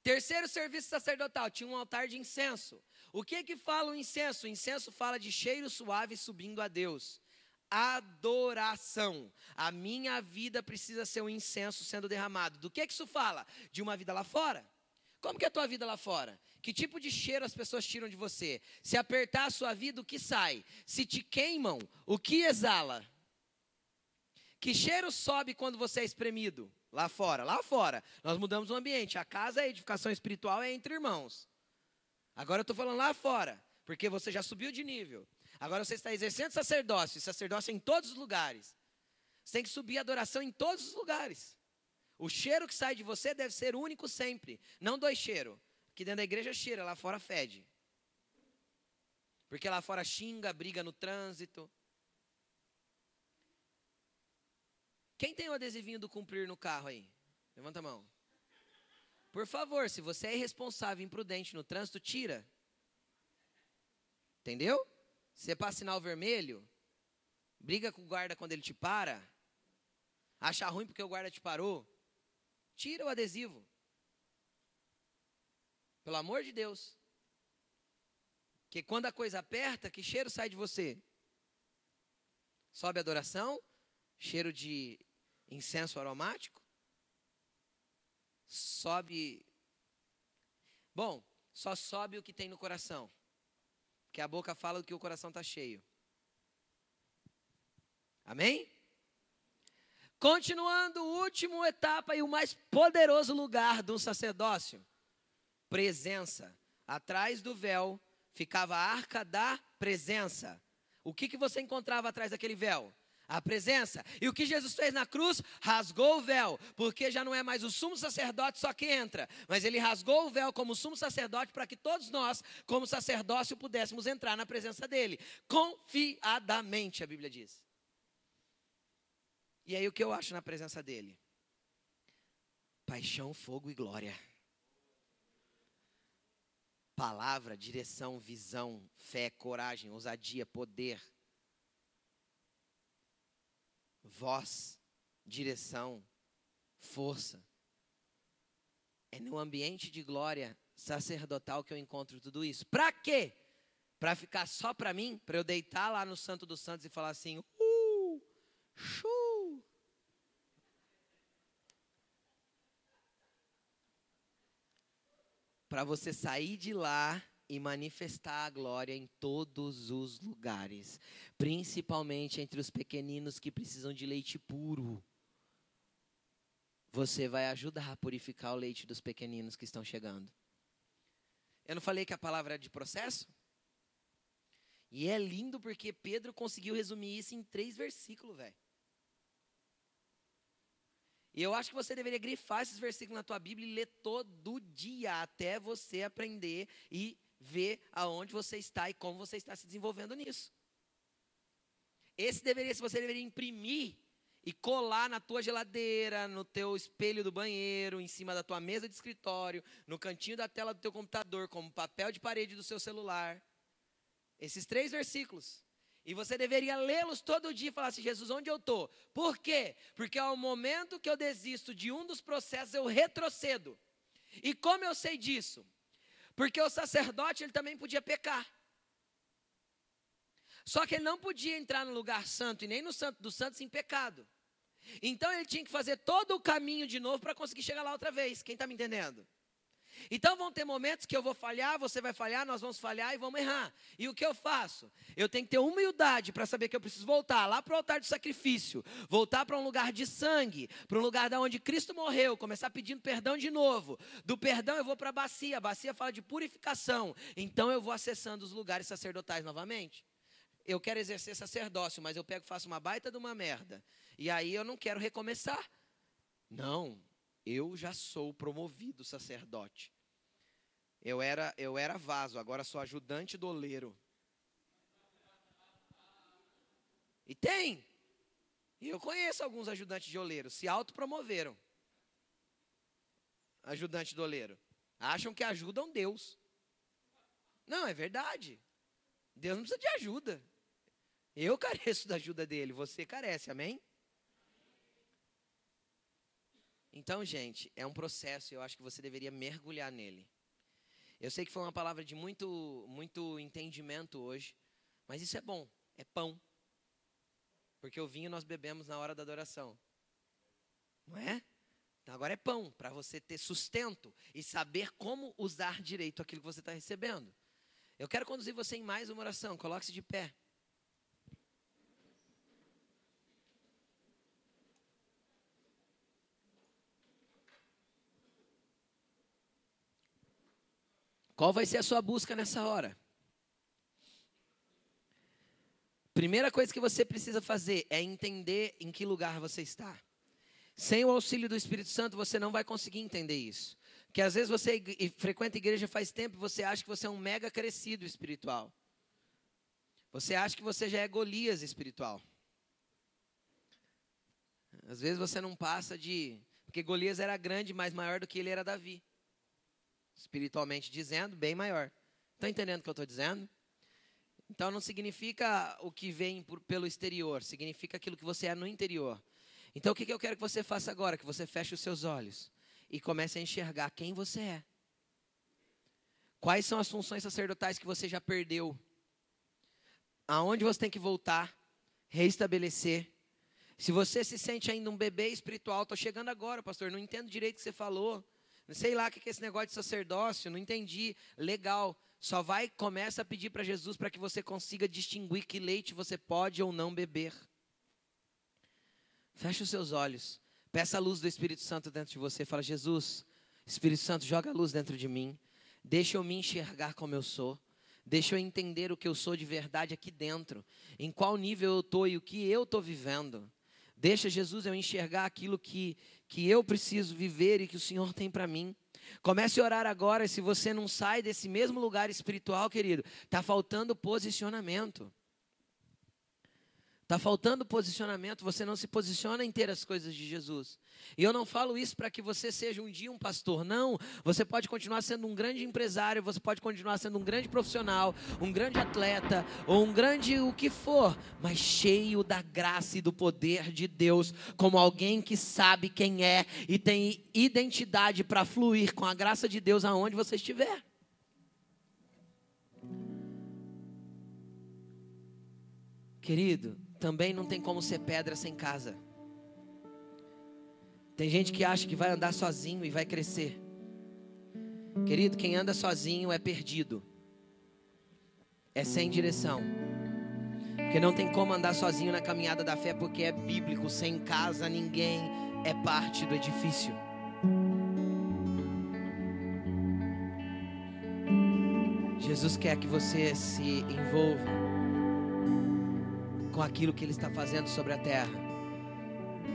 Terceiro serviço sacerdotal, tinha um altar de incenso. O que que fala o incenso? O incenso fala de cheiro suave subindo a Deus. Adoração. A minha vida precisa ser um incenso sendo derramado. Do que que isso fala? De uma vida lá fora. Como que é a tua vida lá fora? Que tipo de cheiro as pessoas tiram de você? Se apertar a sua vida, o que sai? Se te queimam, o que exala? Que cheiro sobe quando você é espremido? Lá fora, lá fora. Nós mudamos o ambiente. A casa, a edificação espiritual é entre irmãos. Agora eu estou falando lá fora, porque você já subiu de nível. Agora você está exercendo sacerdócio, sacerdócio em todos os lugares. Você tem que subir a adoração em todos os lugares. O cheiro que sai de você deve ser único sempre, não dois cheiros. Aqui dentro da igreja cheira, lá fora fede. Porque lá fora xinga, briga no trânsito. Quem tem o adesivinho do cumprir no carro aí? Levanta a mão. Por favor, se você é irresponsável e imprudente no trânsito, tira. Entendeu? Você passa sinal vermelho, briga com o guarda quando ele te para, acha ruim porque o guarda te parou, tira o adesivo. Pelo amor de Deus. Que quando a coisa aperta, que cheiro sai de você? Sobe a adoração, cheiro de incenso aromático, sobe. Bom, só sobe o que tem no coração. Que a boca fala do que o coração está cheio. Amém? Continuando, última etapa e o mais poderoso lugar do sacerdócio: presença. Atrás do véu ficava a arca da presença. O que, que você encontrava atrás daquele véu? A presença. E o que Jesus fez na cruz? Rasgou o véu, porque já não é mais o sumo sacerdote só que entra, mas ele rasgou o véu como sumo sacerdote para que todos nós, como sacerdócio, pudéssemos entrar na presença dele, confiadamente, a Bíblia diz. E aí o que eu acho na presença dele? Paixão, fogo e glória. Palavra, direção, visão, fé, coragem, ousadia, poder voz, direção, força. É no ambiente de glória sacerdotal que eu encontro tudo isso. Para quê? Para ficar só para mim? Para eu deitar lá no Santo dos Santos e falar assim: uh, chu. Para você sair de lá e manifestar a glória em todos os lugares, principalmente entre os pequeninos que precisam de leite puro. Você vai ajudar a purificar o leite dos pequeninos que estão chegando. Eu não falei que a palavra é de processo? E é lindo porque Pedro conseguiu resumir isso em três versículos, velho. E eu acho que você deveria grifar esses versículos na tua Bíblia e ler todo dia até você aprender e ver aonde você está e como você está se desenvolvendo nisso. Esse deveria, se você deveria imprimir e colar na tua geladeira, no teu espelho do banheiro, em cima da tua mesa de escritório, no cantinho da tela do teu computador, como papel de parede do seu celular. Esses três versículos. E você deveria lê-los todo dia e falar assim: Jesus, onde eu estou? Por quê? Porque ao momento que eu desisto de um dos processos, eu retrocedo. E como eu sei disso? Porque o sacerdote ele também podia pecar. Só que ele não podia entrar no lugar santo e nem no santo dos santos em pecado. Então ele tinha que fazer todo o caminho de novo para conseguir chegar lá outra vez. Quem está me entendendo? Então vão ter momentos que eu vou falhar, você vai falhar, nós vamos falhar e vamos errar. E o que eu faço? Eu tenho que ter humildade para saber que eu preciso voltar lá para o altar de sacrifício, voltar para um lugar de sangue, para um lugar da onde Cristo morreu, começar pedindo perdão de novo. Do perdão eu vou para a bacia, a bacia fala de purificação. Então eu vou acessando os lugares sacerdotais novamente. Eu quero exercer sacerdócio, mas eu pego faço uma baita de uma merda. E aí eu não quero recomeçar. Não, eu já sou promovido sacerdote. Eu era, eu era vaso, agora sou ajudante do oleiro. E tem. E eu conheço alguns ajudantes de oleiro, se autopromoveram. Ajudante do oleiro. Acham que ajudam Deus. Não, é verdade. Deus não precisa de ajuda. Eu (laughs) careço da ajuda dele, você carece, amém? Então, gente, é um processo, eu acho que você deveria mergulhar nele. Eu sei que foi uma palavra de muito, muito entendimento hoje, mas isso é bom, é pão. Porque o vinho nós bebemos na hora da adoração. Não é? Então agora é pão, para você ter sustento e saber como usar direito aquilo que você está recebendo. Eu quero conduzir você em mais uma oração, coloque-se de pé. Qual vai ser a sua busca nessa hora? Primeira coisa que você precisa fazer é entender em que lugar você está. Sem o auxílio do Espírito Santo, você não vai conseguir entender isso. Porque às vezes você frequenta a igreja faz tempo e você acha que você é um mega crescido espiritual. Você acha que você já é Golias espiritual. Às vezes você não passa de. Porque Golias era grande, mas maior do que ele era Davi. Espiritualmente dizendo, bem maior. Está entendendo o que eu estou dizendo? Então não significa o que vem por, pelo exterior, significa aquilo que você é no interior. Então o que, que eu quero que você faça agora? Que você feche os seus olhos e comece a enxergar quem você é. Quais são as funções sacerdotais que você já perdeu? Aonde você tem que voltar, reestabelecer. Se você se sente ainda um bebê espiritual, estou chegando agora, pastor, não entendo direito o que você falou. Sei lá o que é esse negócio de sacerdócio, não entendi. Legal. Só vai, começa a pedir para Jesus para que você consiga distinguir que leite você pode ou não beber. Feche os seus olhos. Peça a luz do Espírito Santo dentro de você. Fala, Jesus, Espírito Santo, joga a luz dentro de mim. Deixa eu me enxergar como eu sou. Deixa eu entender o que eu sou de verdade aqui dentro. Em qual nível eu estou e o que eu estou vivendo. Deixa, Jesus, eu enxergar aquilo que, que eu preciso viver e que o Senhor tem para mim. Comece a orar agora. Se você não sai desse mesmo lugar espiritual, querido, está faltando posicionamento. Está faltando posicionamento, você não se posiciona em ter as coisas de Jesus. E eu não falo isso para que você seja um dia um pastor, não. Você pode continuar sendo um grande empresário, você pode continuar sendo um grande profissional, um grande atleta, ou um grande o que for, mas cheio da graça e do poder de Deus, como alguém que sabe quem é e tem identidade para fluir com a graça de Deus aonde você estiver. Querido, também não tem como ser pedra sem casa. Tem gente que acha que vai andar sozinho e vai crescer. Querido, quem anda sozinho é perdido. É sem direção. Porque não tem como andar sozinho na caminhada da fé, porque é bíblico. Sem casa, ninguém é parte do edifício. Jesus quer que você se envolva com aquilo que Ele está fazendo sobre a terra.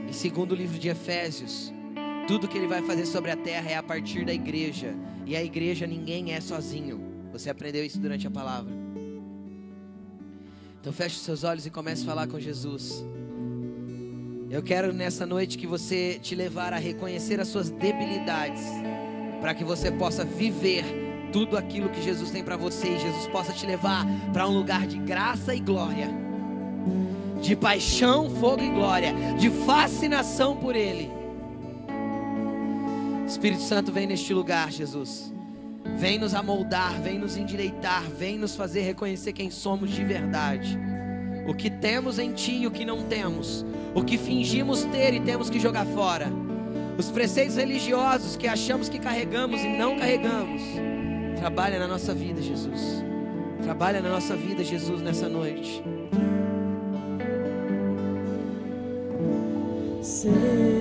E segundo o livro de Efésios, tudo que Ele vai fazer sobre a terra é a partir da igreja. E a igreja ninguém é sozinho. Você aprendeu isso durante a palavra. Então feche os seus olhos e comece a falar com Jesus. Eu quero nessa noite que você te levar a reconhecer as suas debilidades, para que você possa viver tudo aquilo que Jesus tem para você e Jesus possa te levar para um lugar de graça e glória de paixão, fogo e glória, de fascinação por Ele. Espírito Santo, vem neste lugar, Jesus. Vem nos amoldar, vem nos endireitar, vem nos fazer reconhecer quem somos de verdade. O que temos em Ti e o que não temos. O que fingimos ter e temos que jogar fora. Os preceitos religiosos que achamos que carregamos e não carregamos. Trabalha na nossa vida, Jesus. Trabalha na nossa vida, Jesus, nessa noite. Senhor.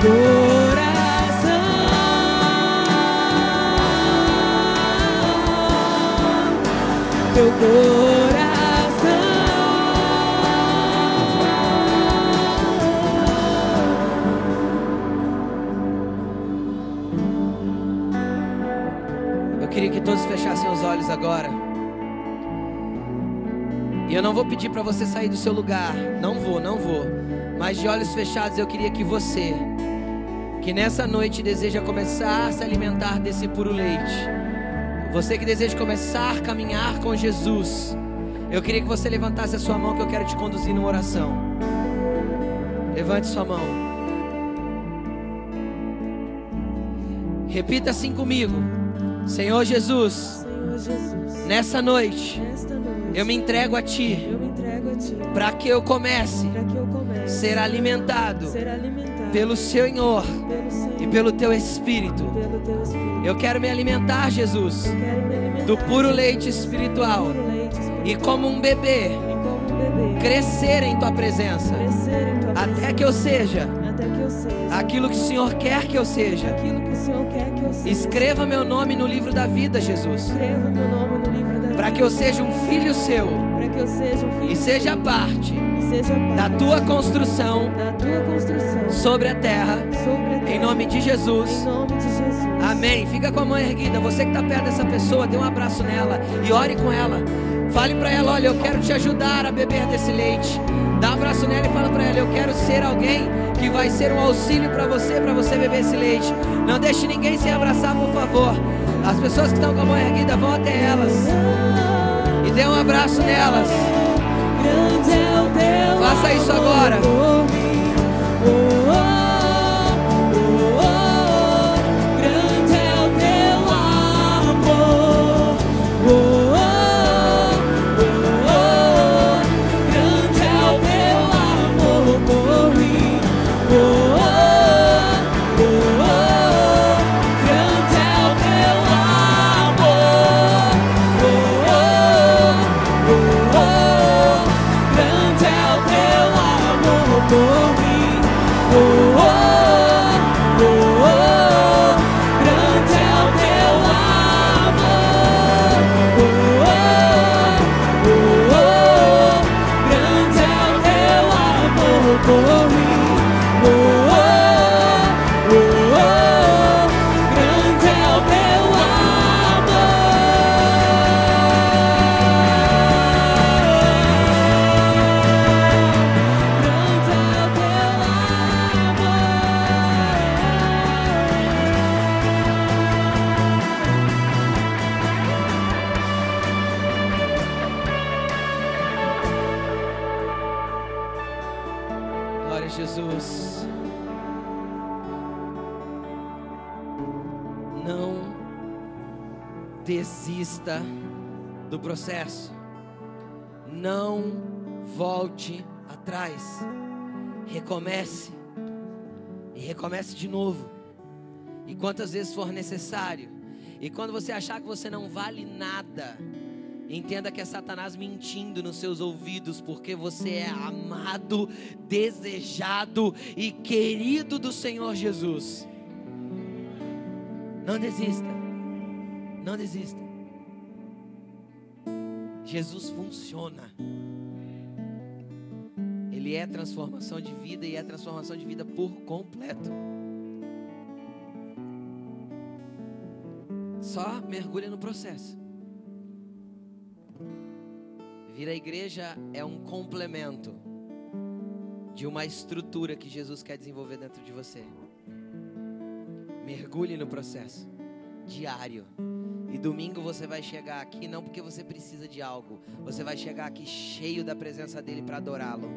Coração, teu coração. Eu queria que todos fechassem os olhos agora. E eu não vou pedir para você sair do seu lugar. Não vou, não vou. Mas de olhos fechados, eu queria que você, que nessa noite deseja começar a se alimentar desse puro leite, você que deseja começar a caminhar com Jesus, eu queria que você levantasse a sua mão que eu quero te conduzir numa oração. Levante sua mão. Repita assim comigo. Senhor Jesus, nessa noite eu me entrego a Ti para que eu comece a ser alimentado pelo Senhor e pelo Teu Espírito. Eu quero me alimentar, Jesus, do puro leite espiritual e como um bebê crescer em Tua presença. Até que eu seja aquilo que o Senhor quer que eu seja. Escreva meu nome no livro da vida, Jesus, para que eu seja um filho seu e seja parte seja da Tua construção da tua construção sobre a terra, sobre a terra, em nome de Jesus. em nome de Jesus. Amém. Fica com a mão erguida. Você que está perto dessa pessoa, dê um abraço nela e ore com ela. Fale para ela: olha, eu quero te ajudar a beber desse leite. Dá um abraço nela e fala para ela: eu quero ser alguém que vai ser um auxílio para você, para você beber esse leite. Não deixe ninguém sem abraçar, por favor. As pessoas que estão com a mão erguida, vão até elas e dê um abraço nelas. Grande é Faça isso agora. De novo. E quantas vezes for necessário. E quando você achar que você não vale nada, entenda que é Satanás mentindo nos seus ouvidos, porque você é amado, desejado e querido do Senhor Jesus. Não desista. Não desista. Jesus funciona. Ele é transformação de vida e é transformação de vida por completo. Só mergulha no processo. Vir à igreja é um complemento de uma estrutura que Jesus quer desenvolver dentro de você. Mergulhe no processo diário. E domingo você vai chegar aqui não porque você precisa de algo, você vai chegar aqui cheio da presença dele para adorá-lo.